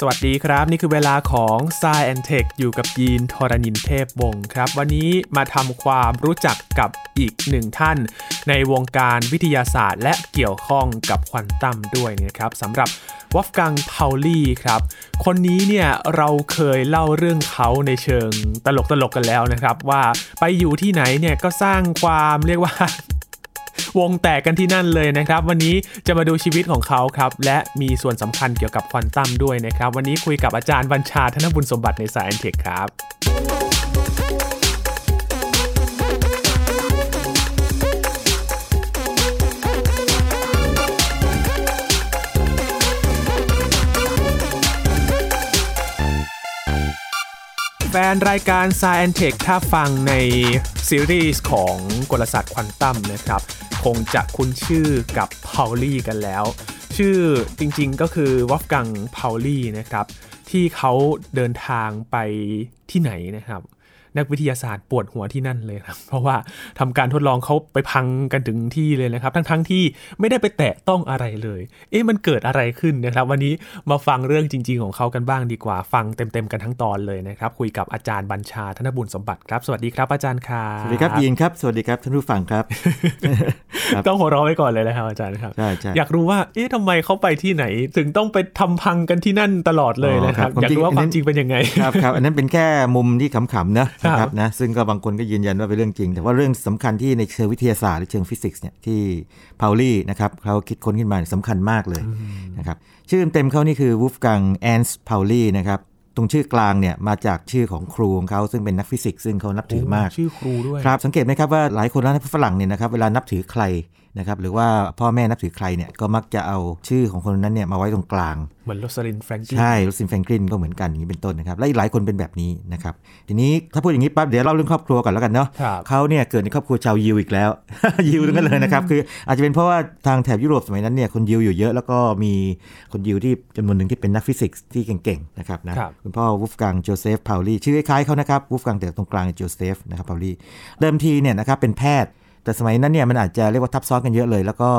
สวัสดีครับ นี่คือเวลาของ s ซแอนเทคอยู่กับยีนทรณินเทพวงศ์ครับ วันนี้มาทำความรู้จักกับอีกหนึ่งท่าน ในวงการวิทยาศาสตร์ และเกี่ยวข้องกับควอนตัมด้วยนะครับสำหรับวอฟกังพาวลี่ครับ คนนี้เนี่ยเราเคยเล่าเรื่องเขาในเชิงตลกๆกกันแล้วนะครับ ว่าไปอยู่ที่ไหนเนี่ยก็สร้างความเรียกว่า วงแตกกันที่นั่นเลยนะครับ วันนี้จะมาดูชีวิตของเขาครับ และมีส่วนสำคัญเกี่ยวกับควอนตัมด้วยนะครับ วันนี้คุยกับอาจารย์บัญชาธนบุญสมบัติในสายแอนเทคครับ ฟนรายการ s ซ e n c e Tech ถ้าฟังในซีรีส์ของกลศาสตร์ควอนตัมนะครับ คงจะคุ้นชื่อกับพาวลี่กันแล้ว ชื่อจริงๆก็คือวอฟกังพาวลี่นะครับ ที่เขาเดินทางไปที่ไหนนะครับ นักวิทยาศาสตร์ปวดหัวที่นั่นเลยครับ เพราะว่าทำการทดลองเขาไปพังกันถึงที่เลยนะครับ ทั้งๆทที่ไม่ได้ไปแตะต้องอะไรเลย เอ๊ะมันเกิดอะไรขึ้นนะครับ วันนี้มาฟังเรื่องจริง ๆ ของเขากันบ้างดีกว่า ฟังเต็มๆกันทั้งตอนเลยนะครับ คุยกับอาจารย์บัญชาธนบุญสมบัติครับ สวัสดีครับอาจารย์ครับสวัสดีครับยีนครับ สวัสดีครับท่านผู้ฟังครับครับต้องหัวเราะไว้ก่อนเลยนะครับอาจารย์ครับใช่ใช่อยากรู้ว่าเอ๊ะทำไมเขาไปที่ไหน ถึงต้องไปทำพังกันที่นั่นตลอดเลยนะครับอ๋อครับอยากรู้ว่าความคจริวามงจริงเป็นยังไงครับครับอันนั้นเป็นแค่มุมที่ขำๆนะครับนะครับนะซึ่งก็บางคนก็ยืนยันว่าเป็นเรื่องจริง แต่ว่าเรื่องสำคัญที่ในเชิงวิทยาศาสตร์หรือเชิงฟิสิกส์เนี่ยที่พาวลี่นะครับเขาคิดค้นขึ้นมาเนี่ยสำคัญมากเลยนะครับชื่อเต็มเขานี่คือวูฟกังแอนสท์พาวลี่นะครับตรงชื่อกลางเนี่ยมาจากชื่อของครูของเขาซึ่งเป็นนักฟิสิกส์ซึ่งเขานับถือมาก ชื่อครูด้วยครับสังเกตไหมครับว่าหลายคนแล้วฝรั่งเนี่ยนะครับเวลานับถือใคร นะครับหรือว่าพ่อแม่นับถือใครเนี่ยก็มักจะเอาชื่อของคนนั้นเนี่ยมาไว้ตรงกลาง เหมือนโรซาลินด์แฟรงคลินใช่โรซาลินด์แฟรงคลินก็เหมือนกันอย่างนี้เป็นต้นนะครับและอีกหลายคนเป็นแบบนี้นะครับทีนี้ถ้าพูดอย่างนี้ปั๊บเดี๋ยวเล่าเรื่องครอบครัวก่อนแล้วกันเนาะครับเขาเนี่ยเกิดในครอบครัวชาวยิวอีกแล้วยิวทั้งนั้นเลยนะครับคืออาจจะเป็นเพราะว่าทางแถบยุโรปสมัยนั้นเนี่ยคนยิวอยู่เยอะแล้วก็มีคนยิวที่จำนวนหนึ่งที่เป็นนักฟิสิกส์ที่เก่งๆนะครับนะครับคุณพ่อวูฟกังโจเซฟพาวลีชื่อคล้ายๆเขานะครับวูฟกังแต่ตรงกลางโจเซฟนะครับพาวลีเดิมทีเนี่ยนะครับเป็นแพทย์ แต่สมัยนั้นเนี่ยมันอาจจะเรียกว่าทับซ้อนกันเยอะเลย แล้วก็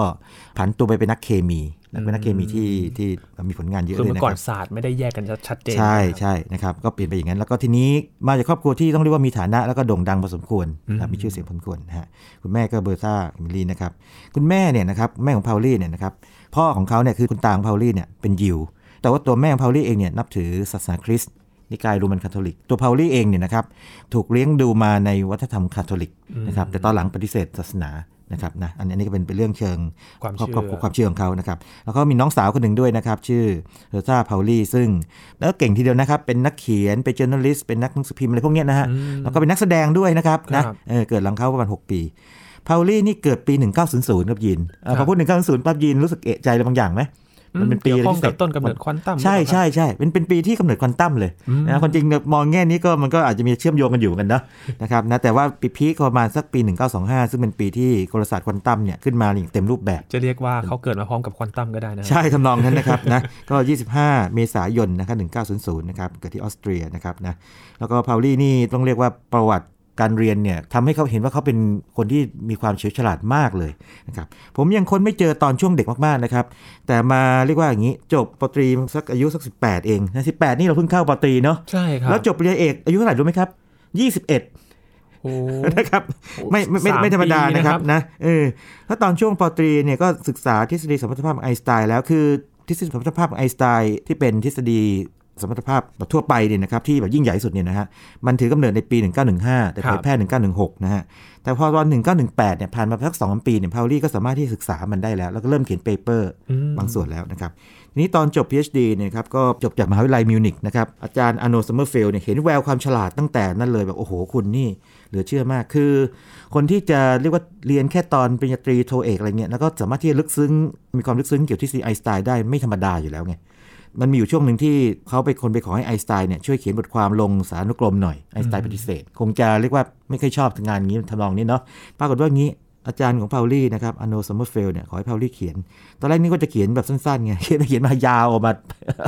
ผันตัวไปเป็นนักเคมีและเป็นนักเคมีที่ที่มีผลงานเยอะคือเลยเมื่อนะก่อคนรับศาสตร์ไม่ได้แยกกันชัดเจนใช่นะครับใช่นะครับก็เปลี่ยนไปอย่างนั้น แล้วก็ทีนี้มาจากครอบครัวที่ต้องเรียกว่ามีฐานะแล้วก็โด่งดังพอสมควรนะครับมีชื่อเสียงพอสมควรนะฮะคุณแม่ก็เบอร์ซ่ามิลลีนะครับคุณแม่เนี่ยนะครับแม่ของพาวลี่เนี่ยนะครับพ่อของเขาเนี่ยคือคุณตาของพาวลี่เนี่ยเป็นยิวแต่ว่าตัวแม่ของพาวลี่เองเนี่ยนับถือศาสนาคริสต์ นิกายโรมันคาทอลิก ตัวพาวลี่เองเนี่ยนะครับถูกเลี้ยงดูมาในวัฒนธรรมคาทอลิกนะครับแต่ตอนหลังปฏิเสธศาสนานะครับนะอันนี้ก็เป็นเป็นเรื่องเชิงความครอบเชื่อครัวความเชื่อของเขานะครับ แล้วก็มีน้องสาวคนหนึ่งด้วยนะครับ ชื่อเรซ่าพาวลี่ซึ่งแล้วก็เก่งทีเดียวนะครับ เป็นนักเขียน เป็น journalist เป็นนักหนังสือพิมพ์อะไรพวกเนี้ยนะฮะแล้วก็เป็นนักแสดงด้วยนะครับนะครับเออเกิดหลังเขาประมาณ 6 ปีพาวลี่นี่เกิดปี 1900 ครับยินเอ่อพอพูด 1900ปั๊บยินรู้สึกเอะใจอะไรบางอย่างไหม มันเป็นปีเกี่ยวข้องที่กับต้นกำเนิดควอนตัมใช่หรือเปล่าใช่ใช่เป็นเป็นปีที่กำเนิดควอนตัมเลยนะความจริงมองแง่นี้ก็มันก็อาจจะมีเชื่อมโยงกันอยู่กันเนอะนะครับนะแต่ว่าปี peak ก็ประมาณสักปี 1925 ซึ่งเป็นปีที่กลศาสตร์ควอนตัมเนี่ยขึ้นมาอย่างเต็มรูปแบบ จะเรียกว่าเขาเกิดมาพร้อมกับควอนตัมก็ได้นะใช่ทำนองนั้นนะครับนะก็ 25 เมษายนนะครับ1900นะครับเกิดที่ออสเตรียนะครับนะแล้วก็พาวลี่นี่ต้องเรียกว่าประวัติ การเรียนเนี่ยทำให้เขาเห็นว่าเขาเป็นคนที่มีความเฉลียวฉลาดมากเลยนะครับผมยังคนไม่เจอตอนช่วงเด็กมากๆนะครับ แต่มาเรียกว่าอย่างนี้จบปตรีสักอายุสัก 18 เองนะ18นี่เราเพิ่งเข้าปตรีเนาะใช่ครับแล้วจบปริญญาเอกอายุเท่าไหร่รู้ไหมครับ 21โอ้นะครับไม่ไม่ไม่สามไม่ธรรมดาปีนะนะคครัรับบนะเออแล้วตอนช่วงปตรีเนี่ยก็ศึกษาทฤษฎีสมรรถภาพของไอน์สไตน์แล้วคือทฤษฎีสมรรถภาพของไอน์สไตน์ที่เป็นทฤษฎี สมรรถภาพแบบทั่วไปเนี่ยนะครับที่แบบยิ่งใหญ่ที่สุดเนี่ยนะฮะมันถือกำเนิดในปี 1915 แต่เผยแพร่ 1916 นะฮะแต่พอตอน 1918 เนี่ยผ่านมาสักสองปีเนี่ยพาวลี่ก็สามารถที่จะศึกษามันได้แล้ว แล้วก็เริ่มเขียน paper บางส่วนแล้วนะครับทีนี้ตอนจบ PhD เนี่ยครับก็จบจากมหาวิทยาลัยมิวนิกนะครับอาจารย์อาร์โนลด์ซอมเมอร์เฟลด์เนี่ยเห็นแววความฉลาดตั้งแต่นั้นเลยแบบโอ้โหคุณนี่เหลือเชื่อมากคือ คนที่จะเรียกว่าเรียนแค่ตอนปริญญาตรีโทเอกอะไรเงี้ยแล้วก็สามารถที่จะลึกซึ้งมีความลึกซึ้งเกี่ยวกับทฤษฎีไอน์สไตน์ได้ไม่ธรรมดาอยู่แล้วไง มันมีอยู่ช่วงหนึ่งที่เขาไปคนไปขอให้ไอน์สไตน์เนี่ยช่วยเขียนบทความลงสารานุกรมหน่อยไอน์สไตน์ปฏิเสธ คงจะเรียกว่าไม่ค่อยชอบงานนี้ทำนองนี้เนาะปรากฏว่างี้อาจารย์ของพาวลี่นะครับอาร์โนลด์ซอมเมอร์เฟลด์เนี่ยขอให้พาวลี่เขียน ตอนแรกนี่ก็จะเขียนแบบสั้นๆไงเขียนเขียนมายาวออกมา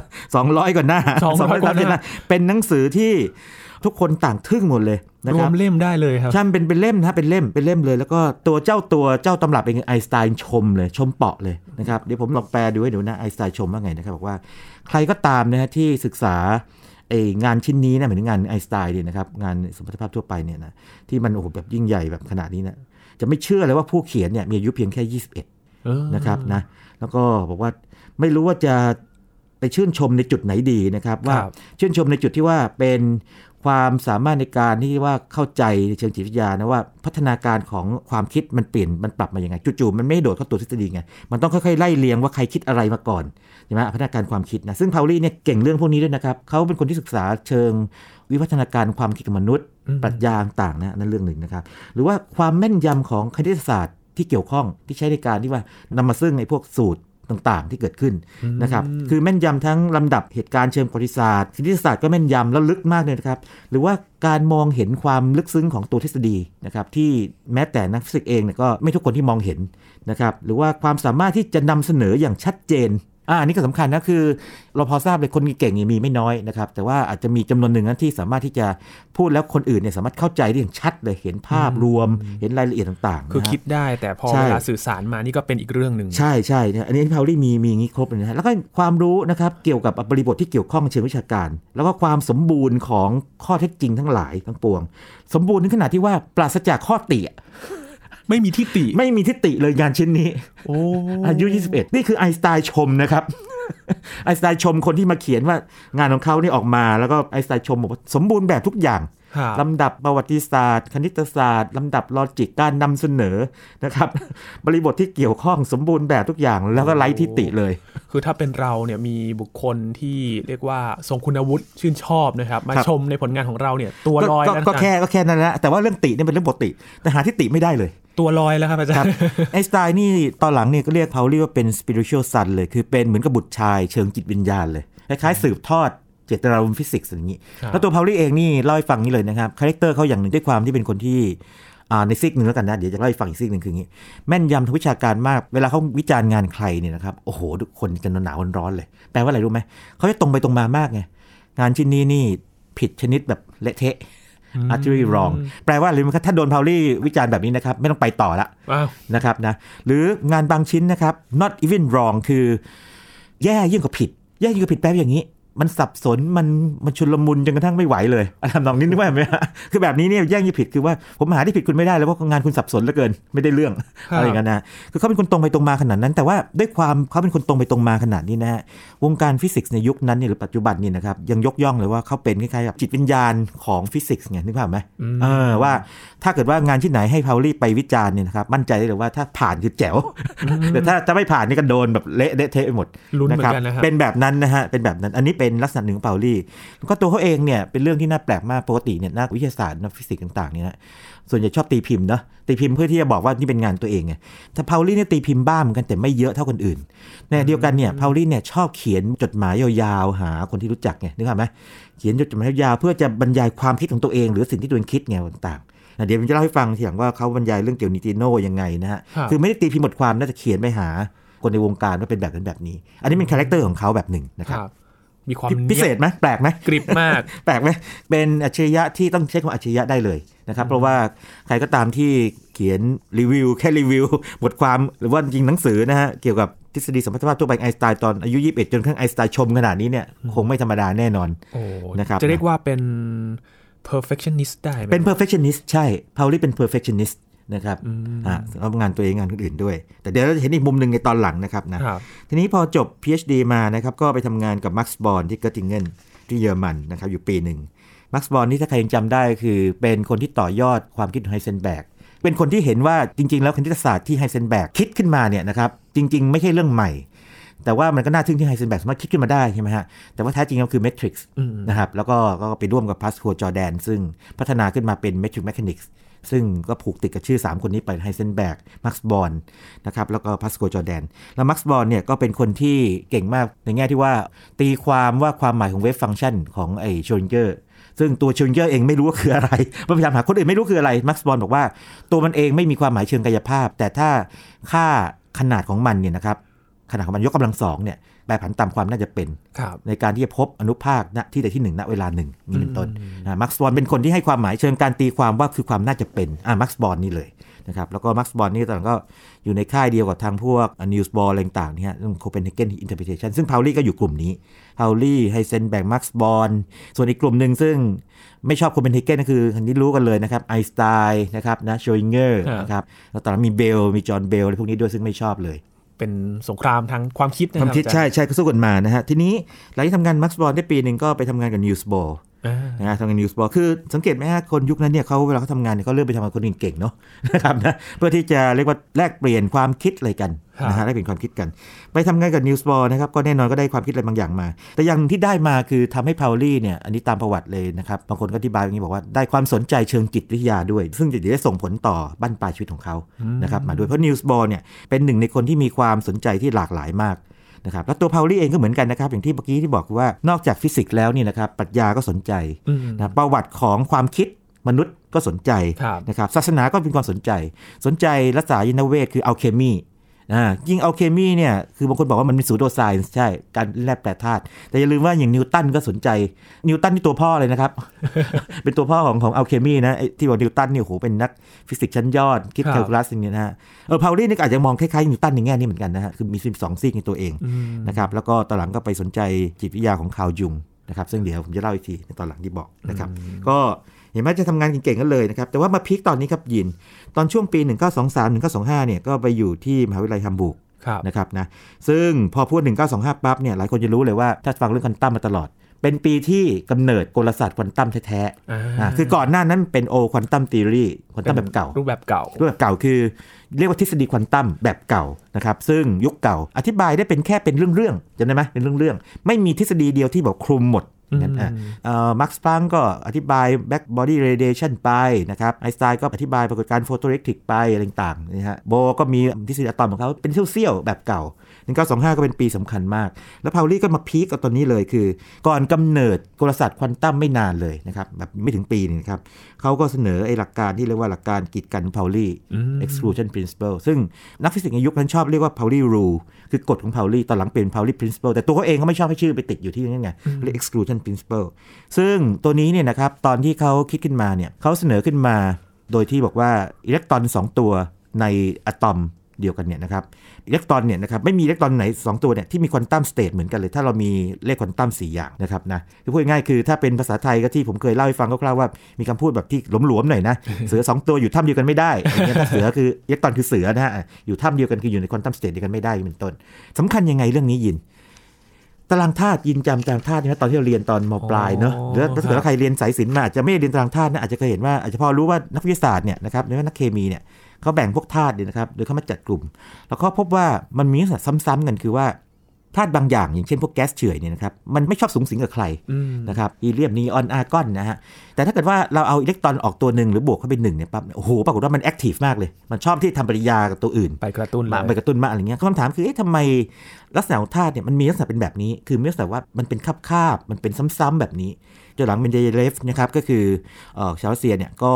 200กว่าหน้า200กว่าหน้า200เป็นหนังสือที่ ทุกคนต่างทึ่งหมดเลยนะครับรวมเล่มได้เลยครับใช่มันเป็นเป็นเล่มนะเป็นเล่มเป็นเล่มเลย แล้วก็ตัวเจ้าตัวเจ้าตำรับเองไอน์สไตน์ชมเลยชมเปาะเลยนะครับเดี๋ยวผมลองแปลดูให้ดูนะไอน์สไตน์ชมว่าไงนะครับบอกว่าใครก็ตามนะฮะที่ศึกษาไองานชิ้นนี้นะหมายถึงงานไอน์สไตน์เนี่ยนะครับงานสมรรถภาพทั่วไปเนี่ยนะที่มันโอ้โหแบบยิ่งใหญ่แบบขนาดนี้นะจะไม่เชื่อเลยว่าผู้เขียนเนี่ยมีอายุเพียงแค่ 21เออนะครับนะแล้วก็บอกว่าไม่รู้ว่าจะ ไปชื่นชมในจุดไหนดีนะครับว่าครับชื่นชมในจุดที่ว่าเป็นความสามารถในการที่ว่าเข้าใจในเชิงจิตวิทยานะว่าพัฒนาการของความคิดมันเปลี่ยนมันปรับมาอย่างไงจู่ๆมันไม่โดดเข้าตัวทฤษฎีไงมันต้องค่อยๆไล่เรียงว่าใครคิดอะไรมาก่อนใช่ไหมพัฒนาการความคิดนะซึ่งพาวลี่เนี่ยเก่งเรื่องพวกนี้ด้วยนะครับเขาเป็นคนที่ศึกษาเชิงวิวัฒนาการความคิดของมนุษย์อืมปรัชญาต่างๆนะนั่นเรื่องหนึ่งนะครับหรือว่าความแม่นยำของคณิตศาสตร์ที่เกี่ยวข้องที่ใช้ในการที่ว่านำมาซึ่งไอ้พวกสูตร ต่างๆ ที่เกิดขึ้นนะครับ คือแม่นยำทั้งลำดับเหตุการณ์เชิงประวัติศาสตร์คณิตศาสตร์ก็แม่นยำแล้วลึกมากเลยนะครับ หรือว่าการมองเห็นความลึกซึ้งของตัวทฤษฎีนะครับที่แม้แต่นักฟิสิกส์เองเนี่ยก็ไม่ทุกคนที่มองเห็นนะครับ หรือว่าความสามารถที่จะนำเสนออย่างชัดเจน อ่าอันนี้ก็สำคัญนะคือ เราพอทราบเลยคนเก่งเนี่ยมีไม่น้อยนะครับแต่ว่าอาจจะมีจำนวนหนึ่งนะที่สามารถที่จะพูดแล้วคนอื่นเนี่ยสามารถเข้าใจได้อย่างชัดเลยเห็นภาพรวมเห็นรายละเอียดต่างๆ คือนะฮะคิดได้แต่พอใช่เวลาสื่อสารมานี่ก็เป็นอีกเรื่องหนึ่งใช่ใช่เนี่ยอันนี้พาวลี่มีมีอย่างนี้ครบเลยนะฮะแล้วก็ความรู้นะครับเกี่ยวกับบริบทที่เกี่ยวข้องเชิงวิชาการ แล้วก็ความสมบูรณ์ของข้อเท็จจริงทั้งหลายทั้งปวง สมบูรณ์ถึงขนาดที่ว่าปราศจากข้อติอะ ไม่มีที่ติไม่มีที่ติเลยงานชิ้นนี้โอ้อายุ 21 นี่คือไอน์สไตน์ชมนะครับไอน์สไตน์ชมคนที่มาเขียนว่างานของเขานี่ออกมาแล้วก็ไอน์สไตน์ชมบอกว่าสมบูรณ์แบบทุกอย่างครับลำดับประวัติศาสตร์ คณิตศาสตร์ลำดับ logic การนำเสนอนะครับ บริบทที่เกี่ยวข้องสมบูรณ์แบบทุกอย่างแล้วก็ไร้ที่ติเลย คือถ้าเป็นเราเนี่ยมีบุคคลที่เรียกว่าทรงคุณวุฒิชื่นชอบนะครับ มาครับชมในผลงานของเราเนี่ยตัวลอยก็แล้วก็แค่ก็แค่นั้นแหละแต่ว่าเรื่องติเนี่ยเป็นเรื่องปกติแต่หาที่ติไม่ได้เลยตัวลอยแล้วครับอาจารย์ครับไอน์สไตน์นี่ตอนหลังเนี่ยก็เรียกเขาเรียกว่าเป็น spiritual son เลย คือเป็นเหมือนกับบุตรชายเชิงจิตวิญญาณเลย คล้ายๆสืบทอด เจตนารมณ์ฟิสิกส์อย่างนี้ครับแล้วตัวพาวลี่เองนี่เล่าให้ฟังนี่เลยนะครับ character เขาอย่างหนึ่งด้วยความที่เป็นคนที่อ่าในซีกหนึ่งแล้วกันนะ เดี๋ยวจะเล่าให้ฟังอีกซีกหนึ่งคืออย่างนี้ แม่นยำทางวิชาการมากเวลาเขาวิจารณ์งานใครเนี่ยนะครับโอ้โหทุกคนจะหนาวๆร้อนๆเลย แปลว่าอะไรรู้ไหมเขาจะตรงไปตรงมามากไงงานชิ้นนี้นี่ผิดชนิดแบบเละเทะ utterly wrong แปลว่าอะไรรู้ไหมครับถ้าโดนพาวลี่วิจารณ์แบบนี้นะครับ ไม่ต้องไปต่อละอ้าวนะครับนะหรืองานบางชิ้นนะครับ not even wrong คือ แย่ยิ่งกว่าผิด แย่ยิ่งกว่าผิดแปลว่าอย่างนี้ มันสับสนมันมันชุลมุนจนกระทั่งไม่ไหวเลยอะทำนองนี้นึกว่าไหมฮะคือแบบนี้เนี่ยแย่งยี่งผิดคือว่าผมหาที่ผิดคุณไม่ได้แล้วเพราะงานคุณสับสนเหลือเกินไม่ได้เรื่องครับอะไรอย่างนั้นนะคือเขาเป็นคนตรงไปตรงมาขนาดนั้น แต่ว่าด้วยความเขาเป็นคนตรงไปตรงมาขนาดนี้นะฮะวงการฟิสิกส์ในยุคนั้นเนี่ยหรือปัจจุบันเนี่ยนะครับยังยกย่องเลยว่าเขาเป็นคล้ายๆกับจิตวิญญาณของฟิสิกส์ไงนึกภาพไหมอืมเออว่าถ้าเกิดว่างานที่ไหนให้พาวลี่ไปวิจารณ์เนี่ยนะครับมั่นใจได้เลยว่าถ้าผ่านคือแจ๋วแต่ถ้าถ้าไม่ผ่านนี่ก็โดนแบบเละเละเทะไปหมดลุ้นเหมือนกันนะครับเป็นแบบนั้นนะฮะเป็นแบบนั้นอันนี้เป็นลักษณะหนึ่งของเปาลี่แล้วก็ตัวเขาเองเนี่ยเป็นเรื่องที่น่าแปลกมากปกติเนี่ยนักวิทยาศาสตร์นักฟิสิกส์ต่างๆเนี่ยนะส่วนใหญ่ชอบตีพิมพ์เนาะตีพิมพ์เพื่อที่จะบอกว่านี่เป็นงานตัวเองไงแต่เปาลี่เนี่ยตีพิมพ์บ้าเหมือนกันแต่ไม่เยอะเท่าคนอื่นในขณะเดียวกันเนี่ยเปาลี่เนี่ยชอบเขียนจดหมายยาวๆหาคนที่รู้จักไงนึกภาพไหมเขียนจดหมายยาวๆเพื่อจะบรรยายความคิดของตัวเอง หรือสิ่งที่ตัวเองคิดไงต่างๆนะเดี๋ยวผมจะเล่าให้ฟังทีหลังว่าเขาบรรยายเรื่องเกี่ยวนิติโนยังไงนะฮะครับคือไม่ได้ตีพิมพ์บทความน่าจะเขียนไปหา คนในวงการว่าเป็นแบบนั้นแบบนี้ อันนี้เป็น character ของเขาแบบหนึ่งนะคครับรับ มีความพิเศษไหมแปลกไหมกริบมาก แปลกไหมเป็นอัจฉริยะที่ต้องใช้คำว่าอัจฉริยะได้เลยนะครับ เพราะว่าใครก็ตามที่เขียนรีวิว แค่รีวิว บทความหรือว่าจริงหนังสือนะฮะเกี่ยวกับทฤษฎีสัมพัทธภาพทั่วไปไอน์สไตน์ตอนอายุ 21 จนกระทั่งไอน์สไตน์ชมขนาดนี้เนี่ยคงไม่ธรรมดาแน่นอนโอ้นะครับจะเรียกว่าเป็น perfectionist ได้ไหมเป็น perfectionist ใช่พาวลี่เป็น perfectionist นะครับอ่าสำหรับงานตัวเองงานคนอื่นด้วย แต่เดี๋ยวเราจะเห็นอีกมุมหนึ่งในตอนหลังนะครับนะครับทีนี้พอจบ PhD มานะครับก็ไปทำงานกับมักซ์บอร์นที่เกิตทิงเงนที่เยอรมันนะครับอยู่ปีหนึ่งมักซ์บอร์นนี่ถ้าใครยังจำได้คือเป็นคนที่ต่อยอดความคิดของไฮเซนเบิร์กเป็นคนที่เห็นว่าจริง ๆ แล้วคณิตศาสตร์ที่ไฮเซนเบิร์กคิดขึ้นมาเนี่ยนะครับจริง ๆ ไม่ใช่เรื่องใหม่ แต่ว่ามันก็น่าทึ่งที่ไฮเซนเบิร์กสามารถคิดขึ้นมาได้ใช่ไหมฮะแต่ว่าแท้จริงแล้วคือเมทริกซ์อืมนะครับแล้วก็ก็ไปร่วมกับพาสควาลจอร์แดนซึ่งพัฒนาขึ้นมาเป็นเมทริกแม h านิกส์ ซึ่งก็ผูกติดกับชื่อ 3 คนนี้ไปไฮเซนเบิร์กมักซ์บอร์นนะครับแล้วก็พาสควาลจอร์แดน แล้วมักซ์บอร์นเนี่ยก็เป็นคนที่เก่งมากในแง่ที่ว่าตีความว่าความหมายของ wave function ของไอชเรอดิงเงอร์ซึ่งตัวชเรอดิงเงอร์เองไม่รู้ว่าคืออะไรพยายามหาคนอื่นไม่รู้คืออะไรมักซ์บอร์นบอกว่า ตัวมันเองไม่มีความหมายเชิงกายภาพ แต่ถ้าค่าขนาดของมันเนี่ยนะครับขนาดของมันยกกำลังสองเนี่ย แปรผันตามความน่าจะเป็นครับในการที่จะพบอนุภาคณที่ใดที่หนึ่งณเวลาหนึ่งนี่เป็นต้นนะมักซ์บอร์นเป็นคนที่ให้ความหมายเชิงการตีความว่าคือความน่าจะเป็นอ่ามักซ์บอร์นนี่เลยนะครับแล้วก็มักซ์บอร์นนี่ตอนหลังก็อยู่ในค่ายเดียวกับทางพวกนีลส์โบร์อะไรต่างๆเนี่ยเรื่องโคเปนเฮเกนอินเตอร์ t a t i o n ซึ่งพาวลี่ก็อยู่กลุ่มนี้พาวลี่ไฮเซนเบิร์กมักซ์บอร์นส่วนอีกกลุ่มหนึ่งซึ่งไม่ชอบโคเปนเฮเกนก็คืออันนี้รู้กันเลยนะครับไอน์สไตน์นะครับนะโชยิงเกอร์ครับนะครับแล้วตอนหลังมีเบลล์มีจอห์นเบลล์อะไรพวกนี้ด้วยซึ่งไม่ชอบเลย เป็นสงครามทางความคิดนะครัวามคิดใช่ใช่ก็สู้กันมานะฮะทีนี้หลังจากทำงานมักซ์บอร์นได้ปีหนึ่งก็ไปทำงานกับนีลส์โบร์ นะฮะทำงานนีลส์โบร์คือสังเกตไหมฮะคนยุคนั้นเนี่ยเขาเวลาเขาทำงานเนี่ยเขาเลือกไปทำงานคนเก่งๆเนาะนะครับนะเพื่อที่จะเรียกว่าแลกเปลี่ยนความคิดอะไรกันนะฮะแลกเปลี่ยนความคิดกัน ไปทำงานกับนีลส์โบร์นะครับก็แน่นอนก็ได้ความคิดอะไรบางอย่างมา แต่อย่างที่ได้มาคือทำให้พาวลี่เนี่ยอันนี้ตามประวัติเลยนะครับบางคนก็อธิบายอย่างนี้บอกว่าได้ความสนใจเชิงจิตวิทยาด้วย ซึ่งจะได้ส่งผลต่อบั้นปลายชีวิตของเขานะครับมาด้วยเพราะนีลส์โบร์เนี่ยเป็นหนึ่งในคนที่มีความสนใจที่หลากหลายมาก นะครับแล้วตัวพาวลี่เองก็เหมือนกันนะครับอย่างที่เมื่อกี้ที่บอกว่านอกจากฟิสิกส์แล้วเนี่ยนะครับปรัชญาก็สนใจอืมนะประวัติของความคิดมนุษย์ก็สนใจครับนะครับศาสนาก็เป็นความสนใจ สนใจรสายนเวทคือ alchemy อ่ายิ่ง alchemy เนี่ย คือบางคนบอกว่ามันเป็น pseudoscience ใช่ การเล่นแร่แปรธาตุ แต่อย่าลืมว่าอย่างนิวตันก็สนใจ นิวตันนี่ตัวพ่อเลยนะครับ เป็นตัวพ่อของของ alchemy นะไอ้ที่บอกนิวตันเนี่ยโหเป็นนักฟิสิกส์ชั้นยอด คิดครับแคลคูลัสอย่างเงี้ยนะฮะ เออพาวลี่นี่ก็อาจจะมองคล้ายๆนิวตันในแง่นี้เหมือนกันนะฮะ คือมีสองซีกในตัวเองอืมนะครับ แล้วก็ตอนหลังก็ไปสนใจจิตวิทยาของคาร์ลยุงนะครับซึ่งเดี๋ยวผมจะเล่าอีกทีในตอนหลังที่บอกนะครับ ก็เห็นไหมจะทำงานเก่งๆกันเลยนะครับ แต่ว่ามา peak ตอนนี้ครับยิน ตอนช่วงปี 1923 1925เนี่ยก็ไปอยู่ที่มหาวิทยาลัยฮัมบูร์กครับนะครับนะซึ่งพอพูด 1925 ปั๊บเนี่ยหลายคนจะรู้เลยว่าถ้าฟังเรื่องควอนตัมมาตลอด เป็นปีที่กำเนิดกลศาสตร์ควอนตัมแท้ๆอ่าอ่าคือก่อนหน้านั้นเป็น old quantum theory ควอนตัมแบบเก่า รูปแบบเก่า รูปแบบเก่าคือ เรียกว่าทฤษฎีควอนตัมแบบเก่านะครับซึ่งยุคเก่าอธิบายได้เป็นแค่เป็นเรื่องๆจำได้ไหมเป็นเรื่องๆไม่มีทฤษฎีเดียวที่บอกคลุมหมด นั่นอะเอ่อมักซ์พลังค์ก็อธิบาย black body radiation ไปนะครับไอน์สไตน์ก็อธิบายปรากฏการณ์โฟโตเ e กทริกไปอะไรต่างๆนะฮะโบร์ก็มีทฤษฎีอะตอมของเขาเป็นเสี้ยวๆแบบเก่า 1925 ก็เป็นปีสำคัญมาก แล้วพาวลี่ก็มาพีคกับตัวนี้เลยคือ ก่อนกำเนิดกลศาสตร์ควอนตัมไม่นานเลยนะครับแบบไม่ถึงปีนึงครับเขาก็เสนอไอ้หลักการที่เรียกว่าหลักการกีดกันพาวลี่ exclusion principle ซึ่งนักฟิสิกส์ในยุคนั้นชอบเรียกว่า Pauli rule คือกฎของ Pauli ตอนหลังเป็น Pauli principle แต่ตัวเขาเองก็ไม่ชอบให้ชื่อไปติดอยู่ที่นั่นไงเรียก exclusion principle ซึ่งตัวนี้เนี่ยนะครับตอนที่เขาคิดขึ้นมาเนี่ยเขาเสนอขึ้นมาโดยที่บอกว่าอิเล็กตรอน 2 ตัวในอะตอม เดียวกันเนี่ยนะครับอิเล็กตรอนเนี่ยนะครับไม่มีอิเล็กตรอนไหน 2 ตัวเนี่ยที่มี quantum state เหมือนกันเลย ถ้าเรามีเลขควอนตัม4อย่างนะครับนะคือพูดง่ายๆคือถ้าเป็นภาษาไทยก็ที่ผมเคยเล่าให้ฟังคร่าวๆว่ามีคำพูดแบบที่หลวมๆหน่อยนะเสือ 2 ตัวอยู่ถ้ำเดียวกันไม่ได้อย่างเงี้ยถ้าเสือคืออิเล็กตรอนคือเสือนะฮะอยู่ถ้ำเดียวกันคืออยู่ใน quantum state เดียวกันไม่ได้เป็นต้นสำคัญยังไงเรื่องนี้ยินตารางธาตุยินจำตารางธาตุใช่ไหมตอนที่เราเรียนตอนมปลายเนอะอ๋อหรือถ้าเกิดว่าใครเรียนสายศิลป์มาอาจจะไม่ได้เรียนตารางธาตุนะอาจจะเคยเห็นว่าอาจจะพอรู้ว่านักวิทยาศาสตร์เนี่ยนะครับหรือว่านักเคมีเนี่ย เขาแบ่งพวกธาตุเนี่ยนะครับโดยเขามาจัดกลุ่ม แล้วก็พบว่ามันมีลักษณะซ้ำๆกันคือว่าธาตุบางอย่าง อย่างเช่นพวกแก๊สเฉื่อยเนี่ยนะครับมันไม่ชอบสุงสิงกับใครอืมนะครับฮีเลียมนีออนอาร์กอนนะฮะแต่ถ้าเกิดว่าเราเอาอิเล็กตรอนออกตัวหนึ่งหรือบวกเข้าไปหนึ่งเนี่ยปั๊บโอ้โหปรากฏว่ามัน active มากเลย มันชอบที่ทำปฏิกิริยากับตัวอื่น ไปกระตุ้นเลมายไปกระตุ้นมาอะไรเงี้ยคำถามคือเอ๊ะทำไมลักษณะของธาตุเนี่ยมันมีลักษณะเป็นแบบนี้ คือมีลักษณะว่ามันเป็นคาบคาบๆมันเป็นซ้ำๆแบบนี้จนหลังเมนเดเลฟนะครับก็คือเอ่อชาวรัสเซียเนี่ยก็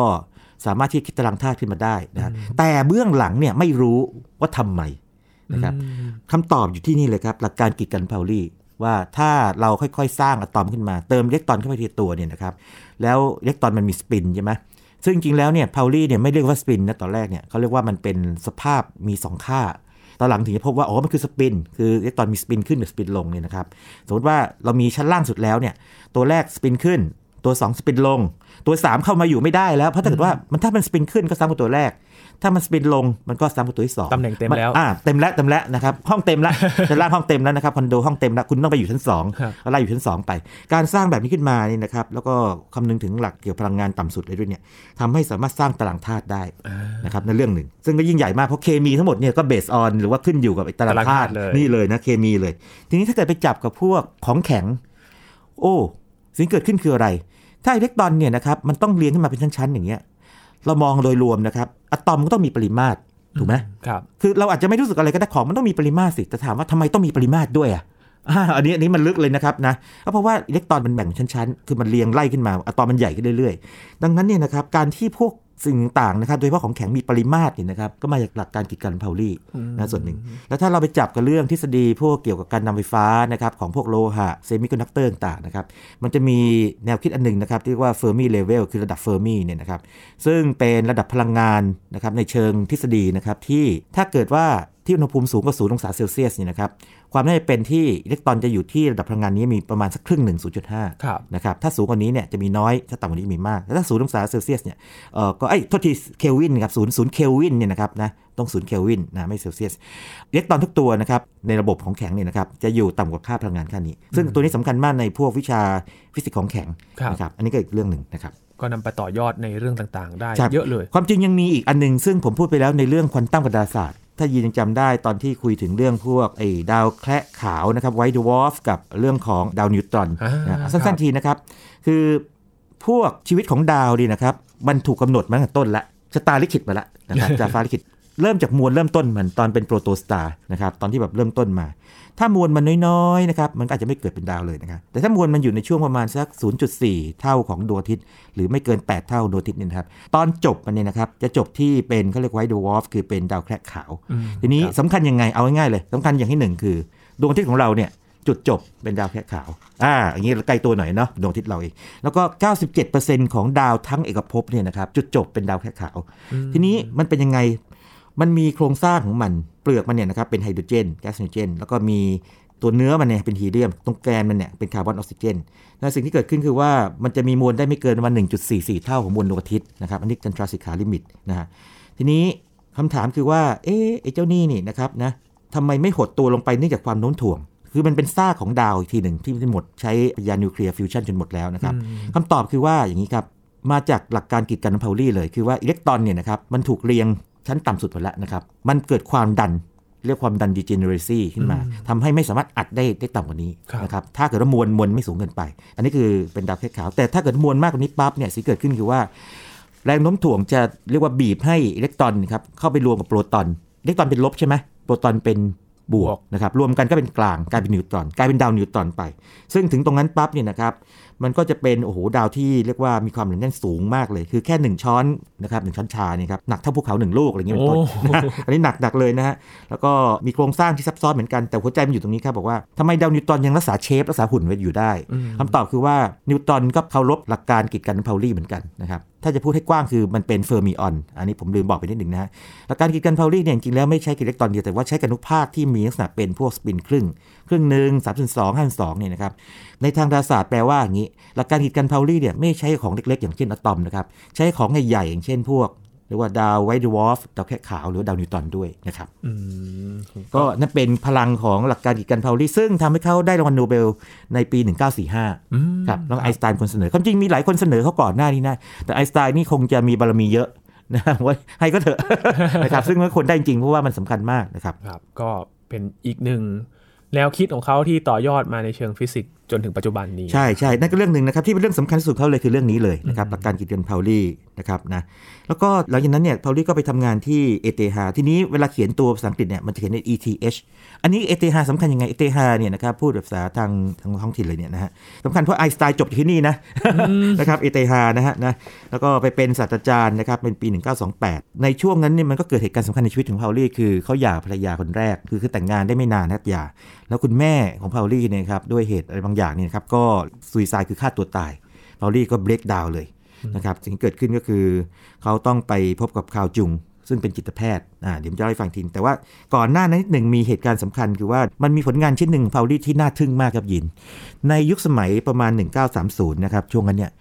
สามารถที่คิดตารางธาตุขึ้นมาได้นะฮะแต่เบื้องหลังเนี่ยไม่รู้ว่าทำไมนะครับคำตอบอยู่ที่นี่เลยครับ หลักการกีดกันพาวลี่ว่าถ้าเราค่อยๆ สร้างอะตอมขึ้นมาเติมอิเล็กตรอนเข้าไปทีละตัวเนี่ยนะครับแล้วอิเล็กตรอนมันมีสปินใช่ไหมซึ่งจริงๆแล้วเนี่ยพาวลี่เนี่ยไม่เรียกว่าสปินนะตอนแรกเนี่ยเขาเรียกว่ามันเป็นสภาพมี 2 ค่าตอนหลังถึงจะพบว่าอ๋อมันคือสปิน คืออิเล็กตรอนมีสปินขึ้นกับสปินลงเนี่ยนะครับ สมมติว่าเรามีชั้นล่างสุดแล้วเนี่ย ตัวแรกสปินขึ้น ตัว 2 สปินลง ตัว 3 เข้ามาอยู่ไม่ได้แล้ว เพราะถ้าเกิดว่ามันถ้ามันสปินขึ้นก็ซ้ำกับตัวแรก ถ้ามันสปินลงมันก็ซ้ำกับตัวที่สองตำแหน่งเต็มแล้วอ่าเต็มแล้วเต็มแล้วนะครับห้องเต็มแล้วชั้นล่างห้องเต็มแล้วนะครับคอนโดห้องเต็มแล้วคุณต้องไปอยู่ชั้นสองครับก็ไล่อยู่ชั้นสองไป การสร้างแบบนี้ขึ้นมานี่นะครับแล้วก็คำนึงถึงหลักเกี่ยวกับพลังงานต่ำสุดเลยด้วยเนี่ยทำให้สามารถสร้างตารางธาตุได้นะครับในเรื่องหนึ่ง ซึ่งก็ยิ่งใหญ่มากเพราะเคมีทั้งหมดเนี่ยก็เบสออนหรือว่าขึ้นอยู่กับไอ้ตารางธาตุตารางธาตุเลยนี่เลยนะเคมีเลย ทีนี้ถ้าเกิดไปจับกับพวกของแข็ง โอ้ สิ่งเกิดขึ้นคืออะไร ถ้าอิเล็กตรอนเนี่ยนะครับมันต้องเรียงขึ้นมาเป็นชั้นๆอย่างเงี้ยเรามองโดยรวมนะครับอะตอมก็ต้องมีปริมาตรถูกไหมครับคือเราอาจจะไม่รู้สึกอะไรก็ได้ของมันต้องมีปริมาตรสิแต่ถามว่าทำไมต้องมีปริมาตรด้วยอะอ่าอันนี้อันนี้มันลึกเลยนะครับนะก็เพราะว่าอิเล็กตรอนมันแบ่งเป็นชั้นๆ คือมันเรียงไล่ขึ้นมาอะตอมมันใหญ่ขึ้นเรื่อยๆ ดังนั้นเนี่ยนะครับการที่พวก สิ่งต่างๆนะครับ โดยเฉพาะของแข็งมีปริมาตรเนี่ยนะครับก็มาจากหลักการกีดกันพาวลีนะส่วนหนึ่ง แล้วถ้าเราไปจับกับเรื่องทฤษฎีพวกเกี่ยวกับการนำไฟฟ้านะครับของพวกโลหะ semiconductor ต่างๆนะครับมันจะมีแนวคิดอันหนึ่งนะครับที่เรียกว่า Fermi level คือระดับเฟอร์มีเนี่ยนะครับซึ่งเป็นระดับพลังงานนะครับในเชิงทฤษฎีนะครับที่ถ้าเกิดว่าที่อุณหภูมิสูงกว่าศูนย์องศาเซลเซียสเนี่ยนะครับ ความน่าจะเป็นที่อิเล็กตรอนจะอยู่ที่ระดับพลังงานนี้มีประมาณสักครึ่งหนึ่ง0.5ครับนะครับ ถ้าสูงกว่านี้เนี่ยจะมีน้อย ถ้าต่ำกว่านี้มีมากแล้วถ้าศูนย์องศาเซลเซียสเนี่ยเอ่อก็ไอ้ยโทษทีเคลวินครับศูนย์ศูนย์เคลวินเนี่ยนะครับนะ ต้องศูนย์เคลวินนะไม่เซลเซียส อิเล็กตรอนทุกตัวนะครับในระบบของแข็งเนี่ยนะครับจะอยู่ต่ำกว่าค่าพลังงานค่านี้ ซึ่งตัวนี้สำคัญมากในพวกวิชาฟิสิกส์ของแข็งครับนะครับ อันนี้ก็อีกเรื่องหนึ่งนะครับก็นำไปต่อยอดในเรื่องต่างๆ ได้ครับเยอะเลย ความจริงยังมีอีกอันหนึ่ง ซึ่งผมพูดไปแล้วในเรื่องควอนตัมกับดาราศาสตร์ ถ้ายินยังจำได้ตอนที่คุยถึงเรื่องพวกไอ้ดาวแคระขาวนะครับ white dwarf กับเรื่องของดาวนิวตรอนอ่านะครับสั้นๆทีนะครับ คือพวกชีวิตของดาวเนี่ยนะครับ มันถูกกำหนดมาตั้งแต่ต้นละชะตาลิขิตมาละนะครับชะตาฟ้าลิขิตเริ่มจากมวลเริ่มต้นมันตอนเป็น protostar นะครับตอนที่แบบเริ่มต้นมา ถ้ามวลมันน้อยๆนะครับมันก็อาจจะไม่เกิดเป็นดาวเลยนะครับแต่ถ้ามวลมันอยู่ในช่วงประมาณสัก 0.4 เท่าของดวงอาทิตย์ หรือไม่เกิน 8 เท่าดวงอาทิตย์เนี่ยนะครับตอนจบมันเนี่ยนะครับจะจบที่เป็นเขาเรียก white dwarf คือเป็นดาวแคระขาวอืมทีนี้ครับสำคัญยังไงเอาง่ายๆเลยสำคัญอย่างที่หนึ่งคือ ดวงอาทิตย์ของเราเนี่ยจุดจบเป็นดาวแคระขาว อ่า อย่างนี้ใกล้ตัวหน่อยเนาะดวงอาทิตย์เราเอง แล้วก็ 97%ของดาวทั้งเอกภพเนี่ยนะครับ จุดจบเป็นดาวแคระขาว ทีนี้มันเป็นยังไง มันมีโครงสร้างของมันเปลือกมันเนี่ยนะครับเป็นไฮโดรเจนแก๊สไฮโดรเจนแล้วก็มีตัวเนื้อมันเนี่ยเป็นฮีเลียม ตรงแกนมันเนี่ยเป็นคาร์บอนออกซิเจนและสิ่งที่เกิดขึ้นคือว่ามันจะมีมวลได้ไม่เกินประมาณ1.44 เท่าของมวลดวงอาทิตย์นะครับอันนี้ Chandrasekhar limit นะฮะทีนี้คำถามคือว่าเอ๊ะไอ้เจ้านี่นี่นะครับนะทำไมไม่หดตัวลงไปเนื่องจากความโน้มถ่วง คือมันเป็นซากของดาวอีกทีหนึ่งที่หมดใช้ปฏิกิริยานิวเคลียร์ฟิวชันจนหมดแล้วนะครับคำตอบคือว่าอย่างนี้ครับมาจากหลักการกีดกันพาวลีเลยคือว่าอิเล็กตรอนเนี่ยนะครับมันถูกเรียง ชั้นต่ำสุดหมดแล้วนะครับ มันเกิดความดันเรียกความดัน degeneracy ขึ้นมาทำให้ไม่สามารถอัดได้ได้ต่ำกว่านี้ครับนะครับถ้าเกิดว่ามวลมวลไม่สูงเกินไป อันนี้คือเป็นดาวแคระขาว แต่ถ้าเกิดมวลมากกว่านี้ปั๊บเนี่ยสิ่งที่เกิดขึ้นคือว่า แรงโน้มถ่วงจะเรียกว่าบีบให้อิเล็กตรอนครับเข้าไปรวมกับโปรตอนอิเล็กตรอนเป็นลบใช่ไหมโปรตอนเป็น บวบวกกนะครับรวมกันก็เป็นกลางกลายเป็นนิวตรอนกลายเป็นดาวนิวตรอนไป ซึ่งถึงตรงนั้นปั๊บเนี่ยนะครับมันก็จะเป็นโอ้โหดาวที่เรียกว่ามีความหนาแน่นสูงมากเลย คือแค่ 1 ช้อนนะครับหนึ่งช้อนชาเนี่ยครับหนักเท่าภูเขาหนึ่งลูกอะไรอย่างเงี้ยเป็นต้นโอ้โหนะฮะอันนี้หนักหนักเลยนะฮะแล้วก็มีโครงสร้างที่ซับซ้อนเหมือนกันแต่หัวใจมันอยู่ตรงนี้ครับบอกว่าทำไมดาวนิวตรอนยังรักษาเชฟรักษาหุ่นไว้อยู่ได้คำตอบคือว่านิวตรอนก็เคารพหลักการกีดกันพาวลีเหมือนกันนะครับ ถ้าจะพูดให้กว้างคือมันเป็นเฟอร์มิออนอันนี้ผมลืมบอกไปนิดหนึ่งนะฮะหลักการกีดกันพาวลีเนี่ยจริงๆแล้วไม่ใช่กับอิเล็กตรอนเดียวแต่ว่าใช้กับอนุภาคที่มีลักษณะเป็นพวกสปินครึ่ง ครึ่งหนึ่งสามส่วนสองห้าส่วนสองเนี่ยนะครับในทางดาราศาสตร์แปลว่าอย่างนี้ หลักการกีดกันพาวลีเนี่ยไม่ใช่ของเล็กๆ อย่างเช่นอะตอมนะครับใช้ของใหญ่ๆอย่างเช่นพวก เรียกว่าดาว white dwarf ดาวแคระขาวหรือว่าดาวนิวตรอนด้วยนะครับอืมก็นั่นเป็นพลังของหลักการกีดกันพาวลีซึ่งทำให้เขาได้รางวัลโนเบลในปี 1945อืมครับน้องไอน์สไตน์คนเสนอความจริงมีหลายคนเสนอเขาก่อนหน้านี้นะ แต่ไอน์สไตน์นี่คงจะมีบารมีเยอะนะว่าให้ก็เถอะนะครับซึ่งมันคนได้จริงๆเพราะว่ามันสำคัญมากนะครับครับ ก็เป็นอีกหนึ่งแนวคิดของเขาที่ต่อยอดมาในเชิงฟิสิกส์ จนถึงปัจจุบันนี้ ใช่ใช่นั่นก็เรื่องหนึ่งนะครับที่เป็นเรื่องสำคัญที่สุดเขาเลยคือเรื่องนี้เลยนะครับหลักการกีดกันพาวลีนะครับนะแล้วก็หลังจากนั้นเนี่ยพาวลีก็ไปทำงานที่เอเ h ทีนี้เวลาเขียนตัวภาษาอังกฤษเนี่ยมันจะเขียนใน ETH อันนี้เอเ h สำคัญยังไงเอเ h เนี่ยนะครับพูดแบบภาษาทางทางท้องถิ่นเลยเนี่ยนะฮะสำคัญเพราะไอน์สไตน์จบที่นี่นะนะครับเอเ h นะฮะนะแล้วก็ไปเป็นศาสตราจารย์นะครับเป็นปี 1928 ในช่วงนั้นเนี่ยมันก็เกิดเหตุการณ์สำคัญในชีวิตของพาวลีคือเขาหย่าภรรยาคนแรกคือคือแต่งงานได้ไม่นานนะครับหย่าแล้วคุณแม่ของพาวลี่เนี่ยครับด้วยเหตุอะไรบางอย่างเนี่ยนะครับก็ซุยซายคือฆ่าตัวตายพาวลี่ก็เบรกดาวเลยนะครับสิ่งที่เกิดขึ้นก็คือเขาต้องไปพบกับคาวจุง ซึ่งเป็นจิตแพทย์อ่าเดี๋ยวผมจะเล่าให้ฟังทีแต่ว่าก่อนหน้านั้นนิดหนึ่งมีเหตุการณ์สำคัญคือว่ามันมีผลงานชิ้นหนึ่งพาวลี่ที่น่าทึ่งมากครับยีน ในยุคสมัยประมาณ 1930 นะครับช่วงนั้นเนี่ย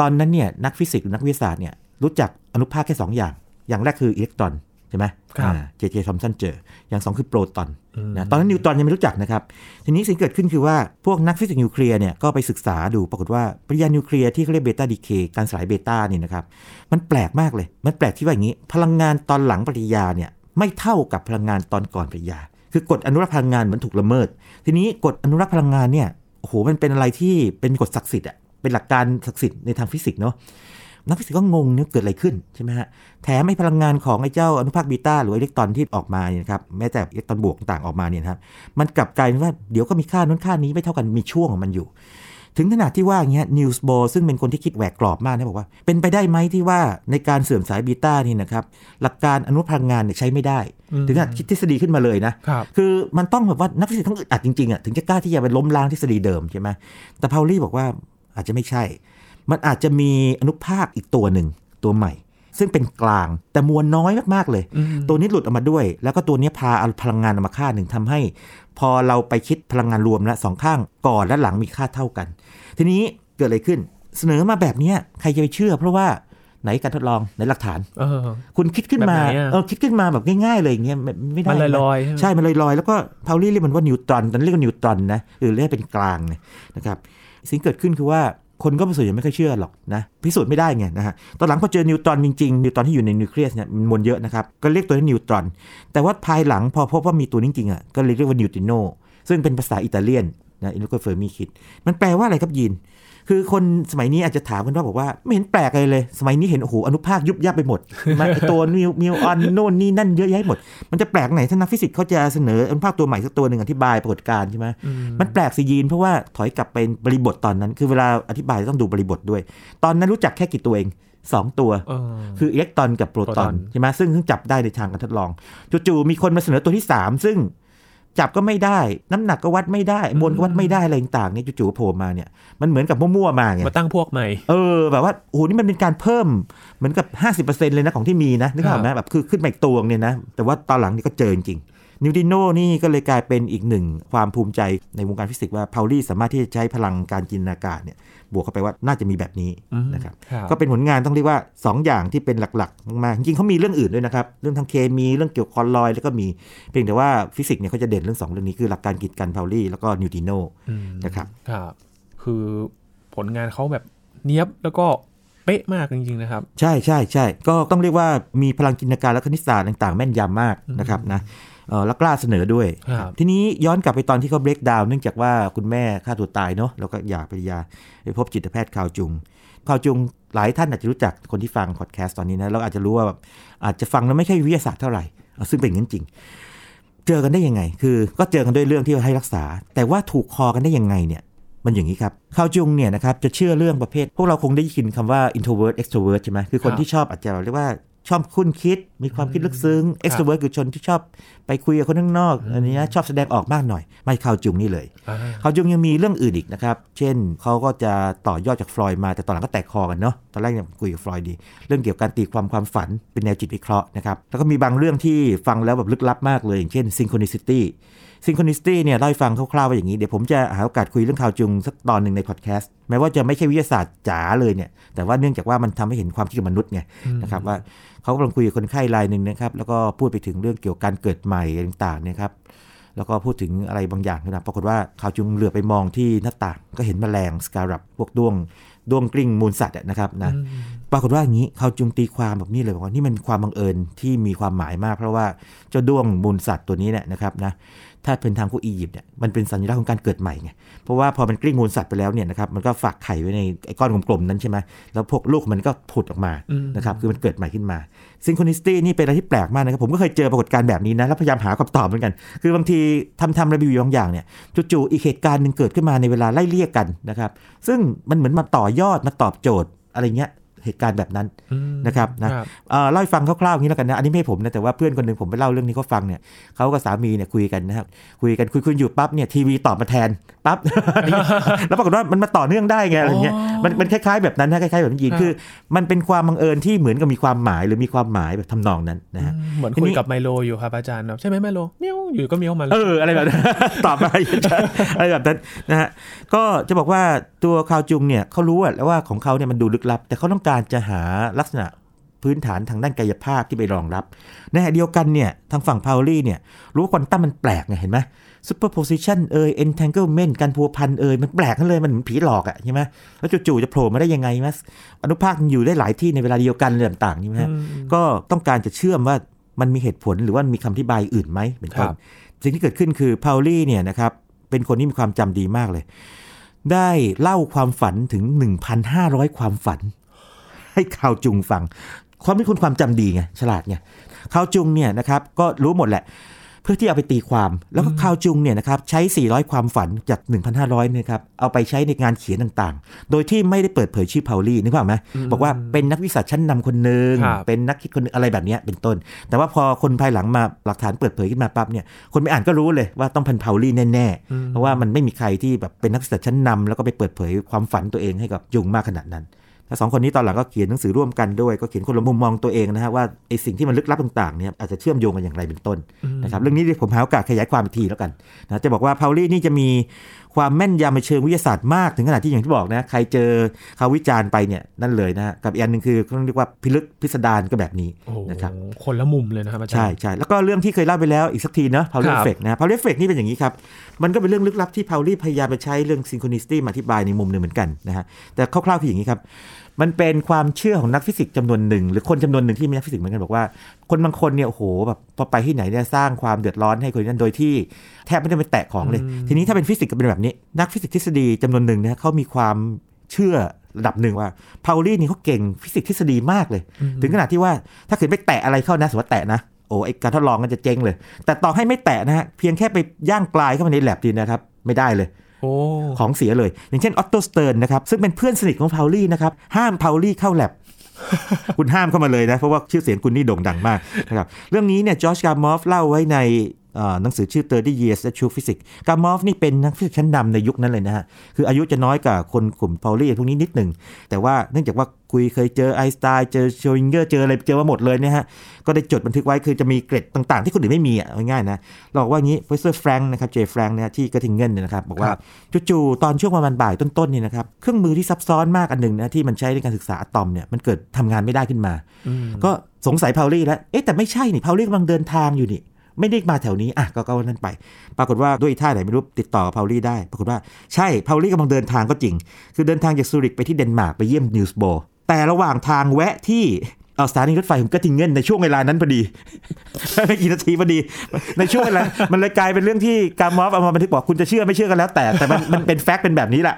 ตอนนั้นเนี่ยนักฟิสิกส์หรือนักวิทยาศาสตร์เนี่ยรู้จักอนุภาคแค่2อย่าง อย่างแรกคืออิเล็กตรอน ใช่ไหมครับเจเจทอมสันเจอ อย่างสองคือโปรตอนนะตอนนั้นนิวตรอนยังไม่รู้จักนะครับ ทีนี้สิ่งที่เกิดขึ้นคือว่าพวกนักฟิสิกส์นิวเคลียร์เนี่ยก็ไปศึกษาดูปรากฏว่าปฏิกิริยานิวเคลียร์ที่เขาเรียก beta decayการสลายเบต้านี่นะครับ มันแปลกมากเลย มันแปลกที่ว่าอย่างนี้ พลังงานตอนหลังปฏิกิริยาเนี่ยไม่เท่ากับพลังงานตอนก่อนปฏิกิริยา คือกฎอนุรักษ์พลังงานเหมือนถูกละเมิด ทีนี้กฎอนุรักษ์พลังงานเนี่ยโอ้โหมันเป็นอะไรที่เป็นกฎศักดิ์สิทธิ์อะเป็นหลักการศักดิ์สิทธิ์ในทางฟิสิกส์เนาะ นักฟิสิกส์ก็งงเนี่ยเกิดอะไรขึ้นใช่ไหมฮะแถมไอ้พลังงานของไอ้เจ้าอนุภาคบีตาหรืออิเล็กตรอนที่ออกมาเนี่ยนะครับแม้แต่อิเล็กตรอนบวกต่างออกมาเนี่ยนะครับมันกลับกลายเป็นว่าเดี๋ยวก็มีค่านู้นค่านี้ไม่เท่ากันมีช่วงของมันอยู่ ถึงขนาดที่ว่าอย่างเงี้ยนีลส์โบร์ซึ่งเป็นคนที่คิดแหวกกรอบมากนะบอกว่า เป็นไปได้ไหมที่ว่าในการเสื่อมสลายบีตานี่นะครับหลักการอนุรักษ์พลังงานเนี่ยใช้ไม่ได้ ถึงขนาดคิดทฤษฎีขึ้นมาเลยนะครับคือมันต้องแบบว่านักฟิสิกส์ต้องอึดอัดจริงๆอะถึงจะกล้าที่จะไปล้มล้างทฤษฎีเดิมใช่ไหมแต่พาวลี่บอกว่าอาจจะไม่ใช่ มันอาจจะมีอนุภาคอีกตัวหนึ่งตัวใหม่ ซึ่งเป็นกลางแต่มวลน้อยมาก ๆ เลยอืมตัวนี้หลุดออกมาด้วย แล้วก็ตัวนี้พาเอาพลังงานออกมาค่าหนึ่งทำให้ พอเราไปคิดพลังงานรวมแล้วสองข้างก่อนและหลังมีค่าเท่ากัน ทีนี้เกิดอะไรขึ้น เสนอมาแบบเนี้ยใครจะไปเชื่อ เพราะว่าไหนการทดลองไหนหลักฐานเออคุณคิดขึ้นมาแบบไหนอะเออคิดขึ้นมาแบบง่ายๆเลยอย่างเงี้ยไม่ไม่ได้มันลอยๆใช่ใช่ไหมมันลอยๆแล้วก็พาวลี่เรียกมันว่านิวตรอนตอนนนเรียกว่านิวตรอนนะหรือเรียกเป็นกลางเนี่ยนะครับสิ่งเกิดขึ้นคือว่า คนก็ส่วนใหญ่ไม่ค่อยเชื่อหรอกนะพิสูจน์ไม่ได้ไงนะฮะตอนหลังพอเจอนิวตรอนจริงๆนิวตรอนที่อยู่ในนิวเคลียสเนี่ยมันมวลเยอะนะครับก็เรียกตัวนี้นิวตรอน แต่ว่าภายหลังพอพบว่ามีตัวนี้จริงๆอะก็เลยเรียกว่านิวทริโนซึ่งเป็นภาษาอิตาเลียนนะเอนริโกเฟอร์มีคิด มันแปลว่าอะไรครับยีน คือคนสมัยนี้อาจจะถามกันว่าบอกว่าไม่เห็นแปลกอะไรเลย สมัยนี้เห็นโอ้โหอนุภาคยุบยับไปหมดมาไอตัวมิวมิวออนโน่นนี่นั่นเยอะแยะหมด มันจะแปลกไหนถ้านักฟิสิกส์เขาจะเสนออนุภาคตัวใหม่สักตัวหนึ่งอธิบายปรากฏการณ์ใช่ไหมอืมมันแปลกสิยีนเพราะว่าถอยกลับเป็นบริบทตอนนั้น คือเวลาอธิบายต้องดูบริบทด้วย ตอนนั้นรู้จักแค่กี่ตัวเองสองตัวเออคืออิเล็กตรอนกับโปรตอนโปรตอนใช่ไหมซึ่งเพิ่งจับได้ในทางการทดลองจู่ๆมีคนมาเสนอตัวที่ 3 ซึ่ง จับก็ไม่ได้ น้ำหนักก็วัดไม่ได้มวลก็วัดไม่ได้อะไรต่างๆเนี่ยจู่ๆก็โผล่มาเนี่ยมันเหมือนกับมั่วๆมาไงมาตั้งพวกใหม่เออแบบว่าโอ้โหนี่มันเป็นการเพิ่มเหมือนกับ 50%เลยนะของที่มีนะนึกออกไหมแบบคือขึ้นมาอีกตัวเนี่ยนะแต่ว่าตอนหลังนี่ก็เจอจริงๆ นิวทริโนนี่ก็เลยกลายเป็นอีกหนึ่งความภูมิใจในวงการฟิสิกส์ว่าพาวลี่สามารถที่จะใช้พลังการจินตนาการเนี่ยบวกเข้าไปว่าน่าจะมีแบบนี้อืมนะครับครับก็เป็นผลงานต้องเรียกว่า 2 อย่างที่เป็นหลักๆมากๆจริงๆเขามีเรื่องอื่นด้วยนะครับ เรื่องทางเคมีเรื่องเกี่ยวกับคอลลอยด์แล้วก็มีเพียงแต่ว่าฟิสิกส์เนี่ยเขาจะเด่นเรื่องสองเรื่องนี้คือหลักการกีดกันพาวลี่แล้วก็นิวทริโนอืมนะครับครับคือผลงานเขาแบบเนี้ยบแล้วก็เป๊ะมากจริงๆนะครับ ใช่ใช่ใช่ก็ต้องเรียกว่ามีพลังจินตนาการและคณิตศาสตร์ต่าง ๆ แม่นยำมากนะครับนะเออ แล้วกล้าเสนอด้วยครับทีนี้ย้อนกลับไปตอนที่เขา breakdown เนื่องจากว่าคุณแม่ฆ่าตัวตายเนาะแล้วก็หย่าภรรยาไปพบจิตแพทย์คาวจุงคาวจุงหลายท่านอาจจะรู้จักคนที่ฟังพอดแคสต์ตอนนี้นะแล้วอาจจะรู้ว่าแบบอาจจะฟังแล้วไม่ใช่วิทยาศาสตร์เท่าไหร่เอาซึ่งเป็นอย่างนั้นจริง เจอกันได้ยังไง คือก็เจอกันด้วยเรื่องที่ให้รักษา แต่ว่าถูกคอกันได้ยังไงเนี่ยมันอย่างนี้ครับคาวจุงเนี่ยนะครับจะเชื่อเรื่องประเภท พวกเราคงได้ยินคำว่า introvert extrovert ใช่ไหมคือคนครับที่ชอบอาจจะเรียกว่า ชอบคุ้นคิด มีความคิดลึกซึ้ง extrovert คือชนที่ชอบไปคุยกับคนข้างนอกอันนี้นะชอบแสดงออกมากหน่อย ไม่คาวจุงนี่เลยอ่าคาวจุงยังมีเรื่องอื่นอีกนะครับ เช่นเขาก็จะต่อยอดจากฟลอยด์มาแต่ตอนหลังก็แตกคอกันเนาะตอนแรกเนี่ยคุยกับฟลอยด์ดี เรื่องเกี่ยวกับการตีความความฝันเป็นแนวจิตวิเคราะห์นะครับแล้วก็มีบางเรื่องที่ฟังแล้วแบบลึกลับมากเลยอย่างเช่น synchronicity synchronicity เนี่ยเล่าให้ฟังคร่าวๆว่าอย่างนี้ เดี๋ยวผมจะหาโอกาสคุยเรื่องข่าวจุงสักตอนหนึ่งในพอดแคสต์แม้ว่าจะไม่ใช่วิทยาศาสตร์จ๋าเลยเนี่ยแต่ว่าเนื่องจากว่ามันทำให้เห็นความคิดของมนุษย์ไงนะครับว่าเขากำลังคุยกับคนไข้รายหนึ่งนะครับแล้วก็พูดไปถึงเรื่องเกี่ยวกับการเกิดใหม่ต่างๆเนะครับแล้วก็พูดถึงอะไรบางอย่างนะปรากฏว่าข่าวจุงเหลือไปมองที่หน้าต่างก็เห็นแมลงสการัพพวกด้วงด้วงกลิ้งมูลสัตว์อะนะครับนะปรากฏว่าอย่างนี้เขาจุงตีความแบบนี้เลยบอกว่านี่มันความบังเอิญที่มีความหมายมาก เพราะว่าเจ้าด้วงมูลสัตว์ตัวนี้เนี่ยนะครับนะ ถ้าเป็นทางพวกอียิปต์เนี่ยมันเป็นสัญลักษณ์ของการเกิดใหม่ไงเพราะว่าพอมันกลิ้งมูลสัตว์ไปแล้วเนี่ยนะครับมันก็ฝากไข่ไว้ในไอ้ก้อนกลมๆนั้นใช่ไหมแล้วพวกลูกมันก็ผุดออกมาอืมนะครับคือมันเกิดใหม่ขึ้นมาซิงโคนิสตี้นี่เป็นอะไรที่แปลกมากนะครับผมก็เคยเจอปรากฏการณ์แบบนี้นะแล้วพยายามหาคำตอบเหมือนกัน คือบางทีทำทำรีวิวบางอย่างเนี่ยจู่ๆอีกเหตุการณ์หนึ่งเกิดขึ้นมาในเวลาไล่เลี่ยกันนะครับซึ่งมันเหมือนมาต่อยอดมาตอบโจทย์อะไรเงี้ย เหตุการณ์แบบนั้นอืมนะครับนะครับเอ่อเล่าให้ฟังคร่าวๆอย่างนี้แล้วกันนะ อันนี้ไม่ให้ผมนะ แต่ว่าเพื่อนคนหนึ่งผมไปเล่าเรื่องนี้เขาฟังเนี่ยเขากับสามีเนี่ยคุยกันนะครับ คุยกันคุยคุยอยู่ปั๊บเนี่ยทีวีตอบมาแทนปั๊บ แล้วปรากฏว่ามันมาต่อเนื่องได้ไงอะไรเงี้ยอ๋อมันมันคล้ายๆแบบนั้นนะคล้ายๆแบบนี้ครับคือ มันเป็นความบังเอิญที่เหมือนกับมีความหมายหรือมีความหมายแบบทำนองนั้นนะฮะ เหมือนทีคุยนี้กับไมโลอยู่ครับอาจารย์ครับใช่ไหมไมโลเมียวอยู่ก็เมียวมาเอออะไรแบบนั้นตอบอะไรอะไรแบบนั้นนะฮะ ก็จะบอกว่าตัวคาวจุงเนี่ยเขารู้อะแล้วว่าของเขาเนี่ยมันดูลึกลับ แต่เขาต้องการจะหาลักษณะพื้นฐานทางด้านกายภาพที่ไปรองรับในขณะเดียวกันเนี่ยทางฝั่งพาวลี่เนี่ยรู้ว่าควอนตัมมันแปลกไงเห็นไหม superposition เอ่ย entanglement การพัวพันเอ่ยมันแปลกนั่นเลยมันเหมือนผีหลอกอะใช่ไหมแล้วจู่ๆจะโผล่มาได้ยังไงมัสอนุภาคมันอยู่ได้หลายที่ในเวลาเดียวกันอะไรต่างๆใช่ไหมฮะก็ต้องการจะเชื่อมว่ามันมีเหตุผลหรือว่ามีคำอธิบายอื่นไหมเป็นต้ครันบสิ่งที่เกิดขึ้นคือพาวลี่เนี่ยนะครับเป็นคนที่มีความจำดีมากเลย ได้เล่าความฝันถึง 1,500 ความฝัน ให้คาวจุงฟัง ความเป็นคนความจำดีไงฉลาดไงคาวจุงเนี่ยนะครับก็รู้หมดแหละ เพื่อที่เอาไปตีความ แล้วก็คาวจุงเนี่ยนะครับใช้ 400 ความฝันจาก 1,500นะครับเอาไปใช้ในงานเขียนต่างๆ โดยที่ไม่ได้เปิดเผยชื่อพาวลี่นึกภาพไหมบอกว่าเป็นนักวิชาชั้นนำคนหนึ่งครับเป็นนักคิดคนหนึ่งอะไรแบบเนี้ยเป็นต้น แต่ว่าพอคนภายหลังมาหลักฐานเปิดเผยขึ้นมาปั๊บเนี่ยคนไปอ่านก็รู้เลยว่าต้องเป็นพาวลี่แน่ๆเพราะว่ามันไม่มีใครที่แบบเป็นนักศึกษาชั้นนำแล้วก็ไปเปิดเผยความฝันตัวเองให้กับยุงมากขนาดนั้น แล้วสองคนนี้ตอนหลังก็เขียนหนังสือร่วมกันด้วย ก็เขียนคนละมุมมองตัวเองนะฮะว่าไอสิ่งที่มันลึกลับต่างๆเนี่ยอาจจะเชื่อมโยงกันอย่างไรเป็นต้นนะครับเรื่องนี้ผมหาโอกาสขยายความอีกทีแล้วกันนะจะบอกว่าพาวลี่นี่จะมีความแม่นยำในเชิงวิทยาศาสตร์มากถึงขนาดที่อย่างที่บอกนะใครเจอเขาวิจารณ์ไปเนี่ยนั่นเลยนะฮะกับอีกอันหนึ่งคือเขาเรียกว่าพิลึกพิสดารก็แบบนี้โอ้โหนะครับคนละมุมเลยนะครับอาจารย์ใช่ใช่แล้วก็เรื่องที่เคยเล่าไปแล้วอีกสักทีเนาะพาวเ f อครับเฟกนะพาวเ f อ f เฟกนี่เป็นอย่างนี้ครับมันก็เป็นเรื่องลึกลับที่พาวลี่พยายามไปใช้เรื่อง synchronicity มาอธิบายในมุมหนึ่งเหมือนกันนะฮะแต่คร่าวๆคืออย่างนี้ครับ มันเป็นความเชื่อของนักฟิสิกส์จำนวนหนึ่ง หรือคนจำนวนหนึ่งที่มีนักฟิสิกส์เหมือนกันบอกว่า คนบางคนเนี่ยโอ้โหแบบพอไปที่ไหนเนี่ยสร้างความเดือดร้อนให้คนนั้นโดยที่แทบไม่ได้ไปแตะของเลย ทีนี้ถ้าเป็นฟิสิกส์ก็เป็นแบบนี้ นักฟิสิกส์ทฤษฎีจำนวนหนึ่งเนี่ยเขามีความเชื่อระดับหนึ่งว่าพาวลี่นี่เขาเก่งฟิสิกส์ทฤษฎีมากเลย ถึงขนาดที่ว่าถ้าเกิดไปแตะอะไรเข้านะสมมติว่าแตะนะโอ้ไอการทดลองก็จะเจ๊งเลย แต่ต่อให้ไม่แตะนะฮะเพียงแค่ไปย่างกรายเข้ามาในแลบดีนะครับไม่ได้เลยโอ้ ของเสียเลย อย่างเช่นออตโตสเติร์นนะครับซึ่งเป็นเพื่อนสนิทของพาวลี่นะครับห้ามพาวลี่เข้าแลบคุณห้ามเข้ามาเลยนะ เพราะว่าชื่อเสียงคุณนี่โด่งดังมากนะครับเรื่องนี้เนี่ยจอร์จการ์มอฟเล่าไว้ใน หนังสือชื่อ 30 Years That True Physics การ์มอฟนี่เป็นนักฟิสิกส์ชั้นนำในยุคนั้นเลยนะฮะ คืออายุจะน้อยกว่าคนกลุ่มพาวลี่พวกนี้นิดหนึ่ง แต่ว่าเนื่องจากว่าคุยเคยเจอไอน์สไตน์เจอโชริงเกอร์เจออะไรเจอมาหมดเลยเนี่ยฮะ ก็ได้จดบันทึกไว้คือจะมีเกร็ดต่างๆ ที่คนอื่นไม่มีอะเอาง่ายๆนะเราบอกว่างี้ Professor แฟรงค์นะครับเจมส์แฟรงค์เนี่ยที่เกิททิงเงินเนี่ยนะครับบอกว่าครับจู่ๆตอนช่วงประมาณบ่ายต้นๆเนี่ยนะครับเครื่องมือที่ซับซ้อนมากอันหนึ่งนะที่มันใช้ในการศึกษาอะตอมเนี่ยมันเกิดทำงานไม่ได้ขึ้นมาอืมก็สงสัยพาวลี่แล้วเอ๊ะแต่ไม่ใช่นี่พาวลี่กำลังเดินทางอยู่นี่ ไม่ได้มาแถวนี้อะก็ก็นั่นไป ปรากฏว่าด้วยท่าไหนไม่รู้ติดต่อกับพาวลี่ได้ ปรากฏว่าใช่พาวลี่กำลังเดินทางก็จริง คือเดินทางจากซูริกไปที่เดนมาร์กไปเยี่ยมนีลส์โบร์แต่ระหว่างทางแวะที่เอาสถานีรถไฟของเกิททิงเงินในช่วงเวลานั้นพอดีไม่กี่นาทีพอดี ในช่วงเวลา มันเลยกลายเป็นเรื่องที่กามอฟเอามาบันทึกบอกคุณจะเชื่อไม่เชื่อกันแล้วแต่ แต่มันมันเป็น fact เป็นแบบนี้แหละ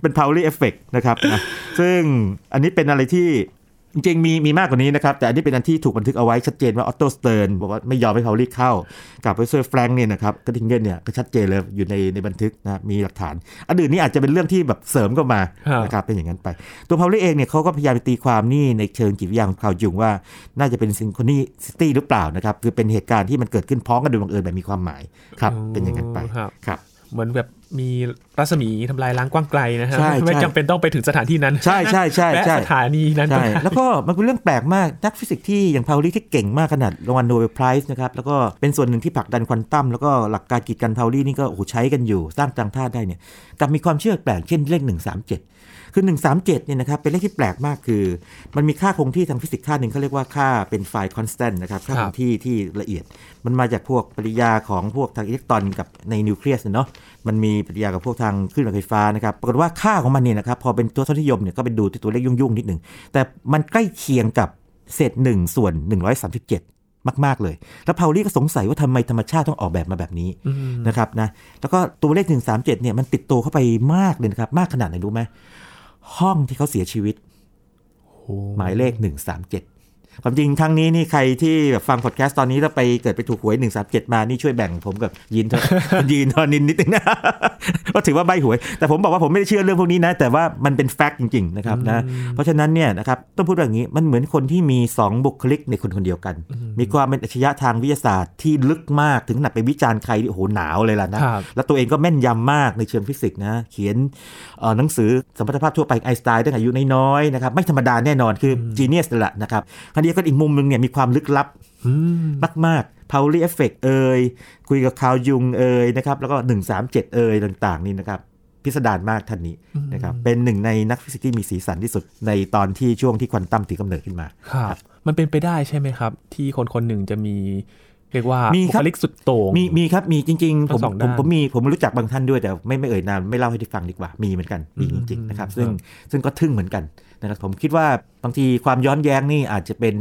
เป็น Pauli effect นะครับ ซึ่งอันนี้เป็นอะไรที่ จริงๆมีมีมากกว่านี้นะครับ แต่อันนี้เป็นอันที่ถูกบันทึกเอาไว้ชัดเจนว่าออตโตสเติร์นบอกว่าไม่ยอมให้พาวลี่เข้า กับเวเซอร์แฟรงค์เนี่ยนะครับเกิททิงเกนเนี่ยก็ชัดเจนเลยอยู่ในในบันทึกนะมีหลักฐาน อันอื่นนี่อาจจะเป็นเรื่องที่แบบเสริมเข้ามาครับนะครับเป็นอย่างนั้นไป ตัวพาวลี่เองเนี่ยเขาก็พยายามไปตีความนี่ในเชิงจิตวิทยาของคาร์ลยุงว่า น่าจะเป็น synchronicity หรือเปล่านะครับคือเป็นเหตุการณ์ที่มันเกิดขึ้นพร้อมกันโดยบังเอิญแบบมีความหมายครับเป็นอย่างนั้นไปครับครับ เหมือนแบบมีรัศมีทำลายล้างกว้างไกลนะฮะใช่ไม่ใช่จำเป็นต้องไปถึงสถานที่นั้น ใช่ใช่ใช่และใช่สถานีนั้นใช่ก็ได้แล้วก็มันเป็นเรื่องแปลกมากนักฟิสิกส์ที่อย่างพาวลี่ที่เก่งมากขนาดรางวัล Nobel Prize นะครับแล้วก็เป็นส่วนหนึ่งที่ผลักดันควอนตัมแล้วก็หลักการกีดกันพาวลี่นี่ก็โอ้โหใช้กันอยู่สร้างจังท่าได้เนี่ยกลับมีความเชื่อแปลกเช่นเลข137 คือ 137เนี่ยนะครับเป็นเลขที่แปลกมากคือ มันมีค่าคงที่ทางฟิสิกส์ค่าหนึ่งเขาเรียกว่าค่าเป็น fine constant นะครับค่าคงที่ที่ละเอียด มันมาจากพวกปฏิกิริยาของพวกทางอิเล็กตรอนกับในนิวเคลียสเนาะมันมีปฏิกิริยากับพวกทางคลื่นไฟฟ้านะครับปรากฏว่าค่าของมันเนี่ยนะครับพอเป็นตัวทศนิยมเนี่ยก็เป็นดูที่ตัวเลขยุ่งๆนิดหนึ่งแต่มันใกล้เคียงกับเศษหนึ่งส่วน 137มากๆเลย แล้วพาวลี่ก็สงสัยว่าทำไมธรรมชาติต้องออกแบบมาแบบนี้อืมนะครับนะ แล้วก็ตัวเลข 137เนี่ยมันติดตัวเข้าไปมากเลยนะครับ มากขนาดไหนรู้ไหม ห้องที่เขาเสียชีวิต หมายเลข137 ความจริงครั้งนี้นี่ใครที่แบบฟังพอดแคสต์ตอนนี้แล้วไปเกิดไปถูกหวย137มานี่ช่วยแบ่งผมกับยินเถอะยินทอนินนิดนึงนะก็ถือว่าใบหวย แต่ผมบอกว่าผมไม่ได้เชื่อเรื่องพวกนี้นะ แต่ว่ามันเป็นแฟกต์จริงๆนะครับนะเพราะฉะนั้นเนี่ยนะครับต้องพูดแบบนี้มันเหมือนคนที่มี 2 บุคลิกในคนคนเดียวกัน มีความเป็นอัจฉริยะทางวิทยาศาสตร์ที่ลึกมากถึงขนาดไปวิจารณ์ใครที่โอ้โหหนาวเลยล่ะนะครับแล้วตัวเองก็แม่นยำมากในเชิงฟิสิกส์นะเขียนเอ่อหนังสือสัมพัทธภาพทั่วไปไอน์สไตน์ตั้งแต่อายุน้อยๆนะครับไม่ธรรมดาแน่นอนคือ genius แหละนะครับคราวนี้ก็อีกมุมหนึ่งเนี่ยมีความลึกลับอืมมากๆ Pauli Effect เอ่ยคุยกับคาร์ลยุงเอ่ยนะครับแล้วก็ 137 เอ่ยต่างๆ นี่นะครับ พิสดารมากท่านนี้นะครับเป็นหนึ่งในนักฟิสิกส์ที่มีสีสันที่สุดในตอนที่ช่วงที่ควอนตัมถือกำเนิดขึ้นมาครับมันเป็นไปได้ใช่ไหมครับ ที่คนคนหนึ่งจะมีเรียกว่ามีบุครับคลิกสุดโต่งมีมีครับมีจริงๆผมทั้งสองผมด้านผมมีผมรู้จักบางท่านด้วยแต่ไม่ไม่เอ่ยนามไม่เล่าให้ที่ฟังดีกว่ามีเหมือนกันมีจริงๆนะครับซึ่งซึ่งก็ทึ่งเหมือนกัน นะครับผมคิดว่าบางทีความย้อนแย้งนี่อาจจะเป็น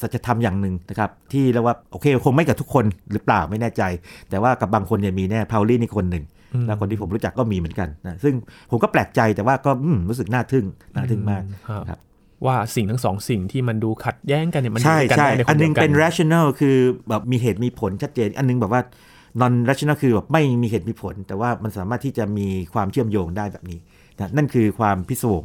สัจธรรมอย่างหนึ่งนะครับที่เรียกว่าโอเคคงไม่กับทุกคนหรือเปล่าไม่แน่ใจ แต่ว่ากับบางคนเนี่ยมีแน่พาวลี่นี่คนหนึ่งอืมแล้วคนที่ผมรู้จักก็มีเหมือนกันนะซึ่งผมก็แปลกใจแต่ว่าก็อืมรู้สึกน่าทึ่งน่าทึ่งมากครับนะครับว่าสิ่งทั้งสองสิ่งที่มันดูขัดแย้งกันเนี่ยมันอใช่ยู่ด้วยกันใช่ได้ในคอันนหเดีนึยงวกัเป็น rational คือแบบมีเหตุมีผลชัดเจน อันหนึงแบบว่า non rational คือแบบไม่มีเหตุมีผล แต่ว่ามันสามารถที่จะมีความเชื่อมโยงได้แบบนี้ นะนั่นคือความพิศวง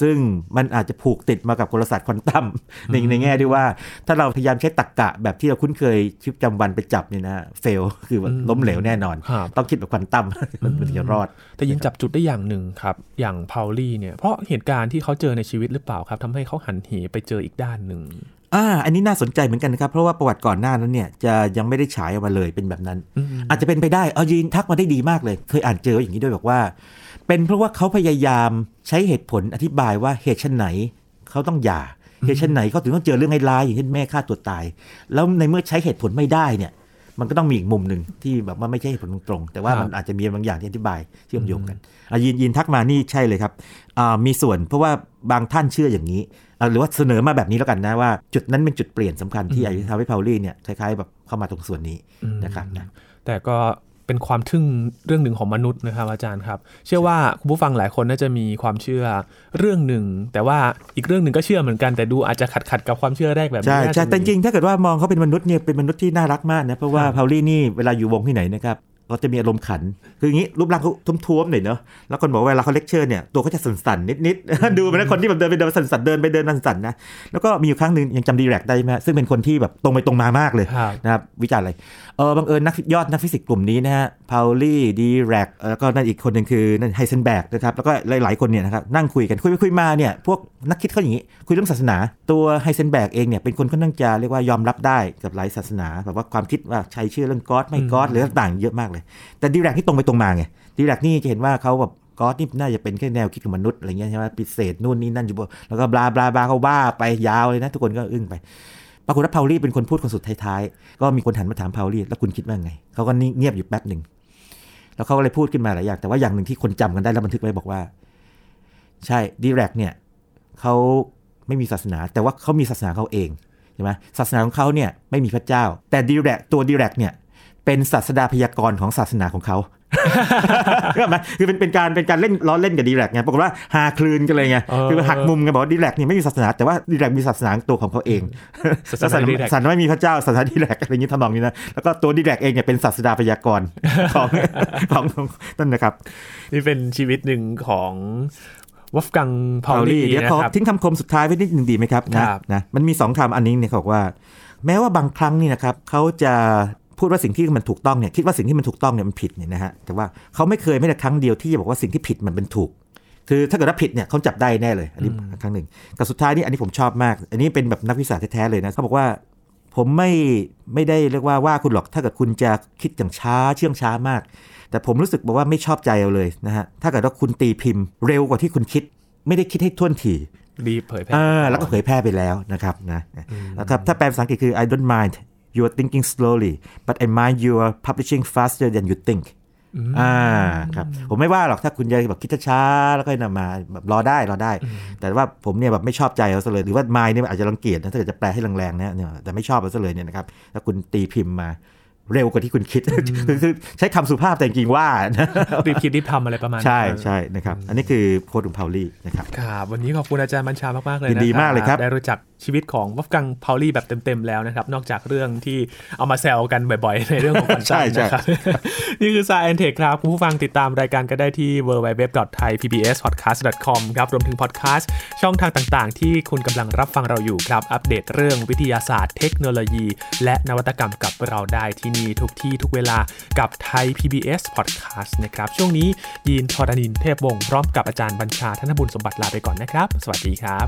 ซึ่งมันอาจจะผูกติดมากับกลศาสตร์ควอนตัมในในแง่ที่ว่า ถ้าเราพยายามใช้ตรรกกะแบบที่เราคุ้นเคยชีวิตประจำวันไปจับเนี่ยนะเฟลคือว่าล้มเหลวแน่นอนครับต้องคิดแบบควอนตัมมันถึงจะรอด แต่ยินจับจุดได้อย่างหนึ่งครับ อย่างพาวลี่เนี่ยเพราะเหตุการณ์ที่เขาเจอในชีวิตหรือเปล่าครับทำให้เขาหันเหไปเจออีกด้านหนึ่งอ่า อันนี้น่าสนใจเหมือนกันนะครับ เพราะว่าประวัติก่อนหน้านั้นเนี่ยจะยังไม่ได้ฉายออกมาเลยเป็นแบบนั้น อาจจะเป็นไปได้ เอายีนทักมาได้ดีมากเลย เคยอ่านเจออย่างนี้ด้วยบอกว่า เป็นเพราะว่าเขาพยายามใช้เหตุผลอธิบายว่าเหตุชันไหนเขาต้องหย่าเหตุชันไหนเขาถึงต้องเจอเรื่องร้ายๆอย่างเช่นแม่ฆ่าตัวตาย แล้วในเมื่อใช้เหตุผลไม่ได้เนี่ย มันก็ต้องมีอีกมุมหนึ่งที่แบบว่าไม่ใช่เหตุผลตรงๆแต่ว่าครับมันอาจจะมีบางอย่างที่อธิบายเชื่อมโยงกันอะยินยินทักมานี่ใช่เลยครับอ่ามีส่วนเพราะว่าบางท่านเชื่ออย่างนี้อะหรือว่าเสนอมาแบบนี้แล้วกันนะว่า จุดนั้นเป็นจุดเปลี่ยนสำคัญที่อาจจะทำให้พาวลี่เนี่ยคล้ายๆแบบเข้ามาตรงส่วนนี้นะครับนะแต่ก็ เป็นความทึ่งเรื่องหนึ่งของมนุษย์นะครับ อาจารย์ครับ เชื่อว่าคุณผู้ฟังหลายคนน่าจะมีความเชื่อเรื่องหนึ่ง แต่ว่าอีกเรื่องหนึ่งก็เชื่อเหมือนกันแต่ดูอาจจะขัดขัดๆกับความเชื่อแรกแบบนี้ใช่น่าใช่จะแต่จริงๆถ้าเกิดว่ามองเขาเป็นมนุษย์เนี่ยเป็นมนุษย์ที่น่ารักมากนะเพราะว่าพาวลี่นี่เวลาอยู่วงที่ไหนนะครับ เขาจะมีอารมณ์ขัน คืออย่างนี้รูปร่างเขาท้วมๆหน่อยเนาะแล้วคนบอกว่าเวลาเขาเลคเชอร์เนี่ยตัวเขาจะสั่นๆนิดๆ ดูเป็นคนที่แบบเดินไปเดินมาสั่นๆเดินไปเดินมาสั่นๆนะ แล้วก็มีอยู่ครั้งหนึ่งยังจำดิแรกได้ไหมซึ่งเป็นคนที่แบบตรงไปตรงมามากเลยครับนะครับวิจารณ์อะไร เออบังเอิญนักยอดนักฟิสิกส์กลุ่มนี้นะฮะพาวลี่ดิแรกแล้วก็นั่นอีกคนหนึ่งคือนั่นไฮเซนเบิร์กนะครับแล้วก็หลายๆคนเนี่ยนะครับนั่งคุยกันคุยไปคุยมาเนี่ยพวกนักคิดเขาอย่างนี้คุยเรื่องศาสนา ตัวไฮเซนเบิร์กเองเนี่ยเป็นคนค่อนข้างจะเรียกว่ายอมรับได้กับหลายศาสนาแบบว่าความคิดว่าใช้เชื่อเรื่อง God ไม่ God หรือต่างๆเยอะมากเลย แต่ดีแรกที่ตรงไปตรงมาไงดีแรกนี่จะเห็นว่าเขาแบบก็อดนี่น่าจะเป็นแค่แนวคิดของมนุษย์อะไรเงี้ยใช่ไหมปิเศษนู่นนี่นั่นอยู่บนแล้วก็บลาบลาบลาเขาว่าไปยาวเลยนะ ทุกคนก็อึ้งไปปรากฏว่าพาวลี่เป็นคนพูดคนสุดท้ายๆ ก็มีคนหันมาถามพาวลี่แล้วคุณคิดว่าไง เขาก็นิ่งเงียบอยู่แป๊บหนึ่ง แล้วเขาก็เลยพูดขึ้นมาหลายอย่าง แต่ว่าอย่างหนึ่งที่คนจำกันได้แล้วบันทึกไว้บอกว่า ใช่ดีแรกเนี่ยเขาไม่มีศาสนา แต่ว่าเขามีศาสนาเขาเองใช่ไหมศาสนาของเขาเนี่ยไม่มีพระเจ้า แต่ดีแรกตัวดีแรกเนี่ย เป็นศาสดาพยากรณ์ของศาสนาของเขาเข้าใจไหมคือเป็นเป็นการเป็นการเล่นล้อเล่นกับดีแรกไงปรากฏว่าหาคลืนกันเลยไงเออคือหักมุมกันบอกว่าดีแรกเนี่ยไม่มีศาสนา แต่ว่าดีแรกมีศาสนาตัวของเขาเองศาสนา Dirac ศาสนาไม่มีพระเจ้าศาสนาดีแรกอะไรอย่างนี้ทำนองนี้นะแล้วก็ตัวดีแรกเองเนี่ยเป็นศาสดาพยากรณ์ของของของนั่นนะครับ นี่เป็นชีวิตหนึ่งของวัฟกังพาวลี่เดี๋ยวนะขอครับทิ้งคำคมสุดท้ายไว้นิดหนึ่งดีไหมครับนะครับนะมันมีสองคำอันนี้เนี่ยเขาบอกว่า แม้ว่าบางครั้งนี่นะครับเขาจะ พูดว่าสิ่งที่มันถูกต้องเนี่ยคิดว่าสิ่งที่มันถูกต้องเนี่ยมันผิดเนี่ยนะฮะแต่ว่าเขาไม่เคยไม่แต่ครั้งเดียวที่จะบอกว่าสิ่งที่ผิดมันเป็นถูก คือถ้าเกิดว่าผิดเนี่ยเขาจับได้แน่เลยอันนี้ครั้งหนึ่งกับสุดท้ายนี่อันนี้ผมชอบมาก อันนี้เป็นแบบนักวิชาแท้ๆเลยนะเขาบอกว่าผมไม่ไม่ได้เรียกว่าว่าคุณหรอกถ้าเกิดคุณจะคิดอย่างช้าเชื่องช้ามาก แต่ผมรู้สึกบอกว่าไม่ชอบใจเอาเลยนะฮะถ้าเกิดว่าคุณตีพิมพ์เร็วกว่าที่คุณคิด ไม่ได้คิดให้ท่วนทีรีบเผยแพร่อ่าแล้วก็เผยแพร่ไปแล้วนะครับนะนะครับถ้าแปลภาษาอังกฤษคือ I don't mind you are thinking slowly but I mind you are publishing faster than you think อ่าครับผมไม่ว่าหรอกถ้าคุณจะแบบคิดช้าๆแล้วก็นำมาแบบรอได้รอได้ แต่ว่าผมเนี่ยแบบไม่ชอบใจเอาซะเลย หรือว่า mind เนี่ยอาจจะรังเกียจนะถ้าเกิดจะแปลให้แรงๆนะเนี่ยแต่ไม่ชอบเอาซะเลยเนี่ยนะครับถ้าคุณตีพิมพ์มาเร็วกว่าที่คุณคิดคือคือใช้คำสุภาพแต่จริงๆว่านะรีบคิดรีบทำอะไรประมาณนั้นใช่ใช่นะครับ อันนี้คือโพสต์ของพาวลี่นะครับครับวันนี้ขอบคุณอาจารย์บัญชามากๆเลยยินดีมากเลยครับได้รู้จักชีวิตของวัฟกังพาวลี่แบบเต็ม ๆ แล้วนะครับ นอกจากเรื่องที่เอามาแซวกันบ่อย ๆ ในเรื่องของคอนใช่ตัมใช่นะครับ นี่คือ Science Tech ครับคุณผู้ฟังติดตามรายการก็ได้ที่ www.thaipbspodcast.com ครับ รวมถึงพอดแคสต์ช่องทางต่างๆ ที่คุณกำลังรับฟังเราอยู่ครับ อัปเดตเรื่องวิทยาศาสตร์เทคโนโลยี และนวัตกรรมกับเราได้ที่นี่ทุกที่ทุกเวลากับไทย PBS Podcast นะครับช่วงนี้ยีนทรณินเทพวงศ์พร้อมกับอาจารย์บัญชาธนบุญสมบัติลาไปก่อนนะครับ สวัสดีครับ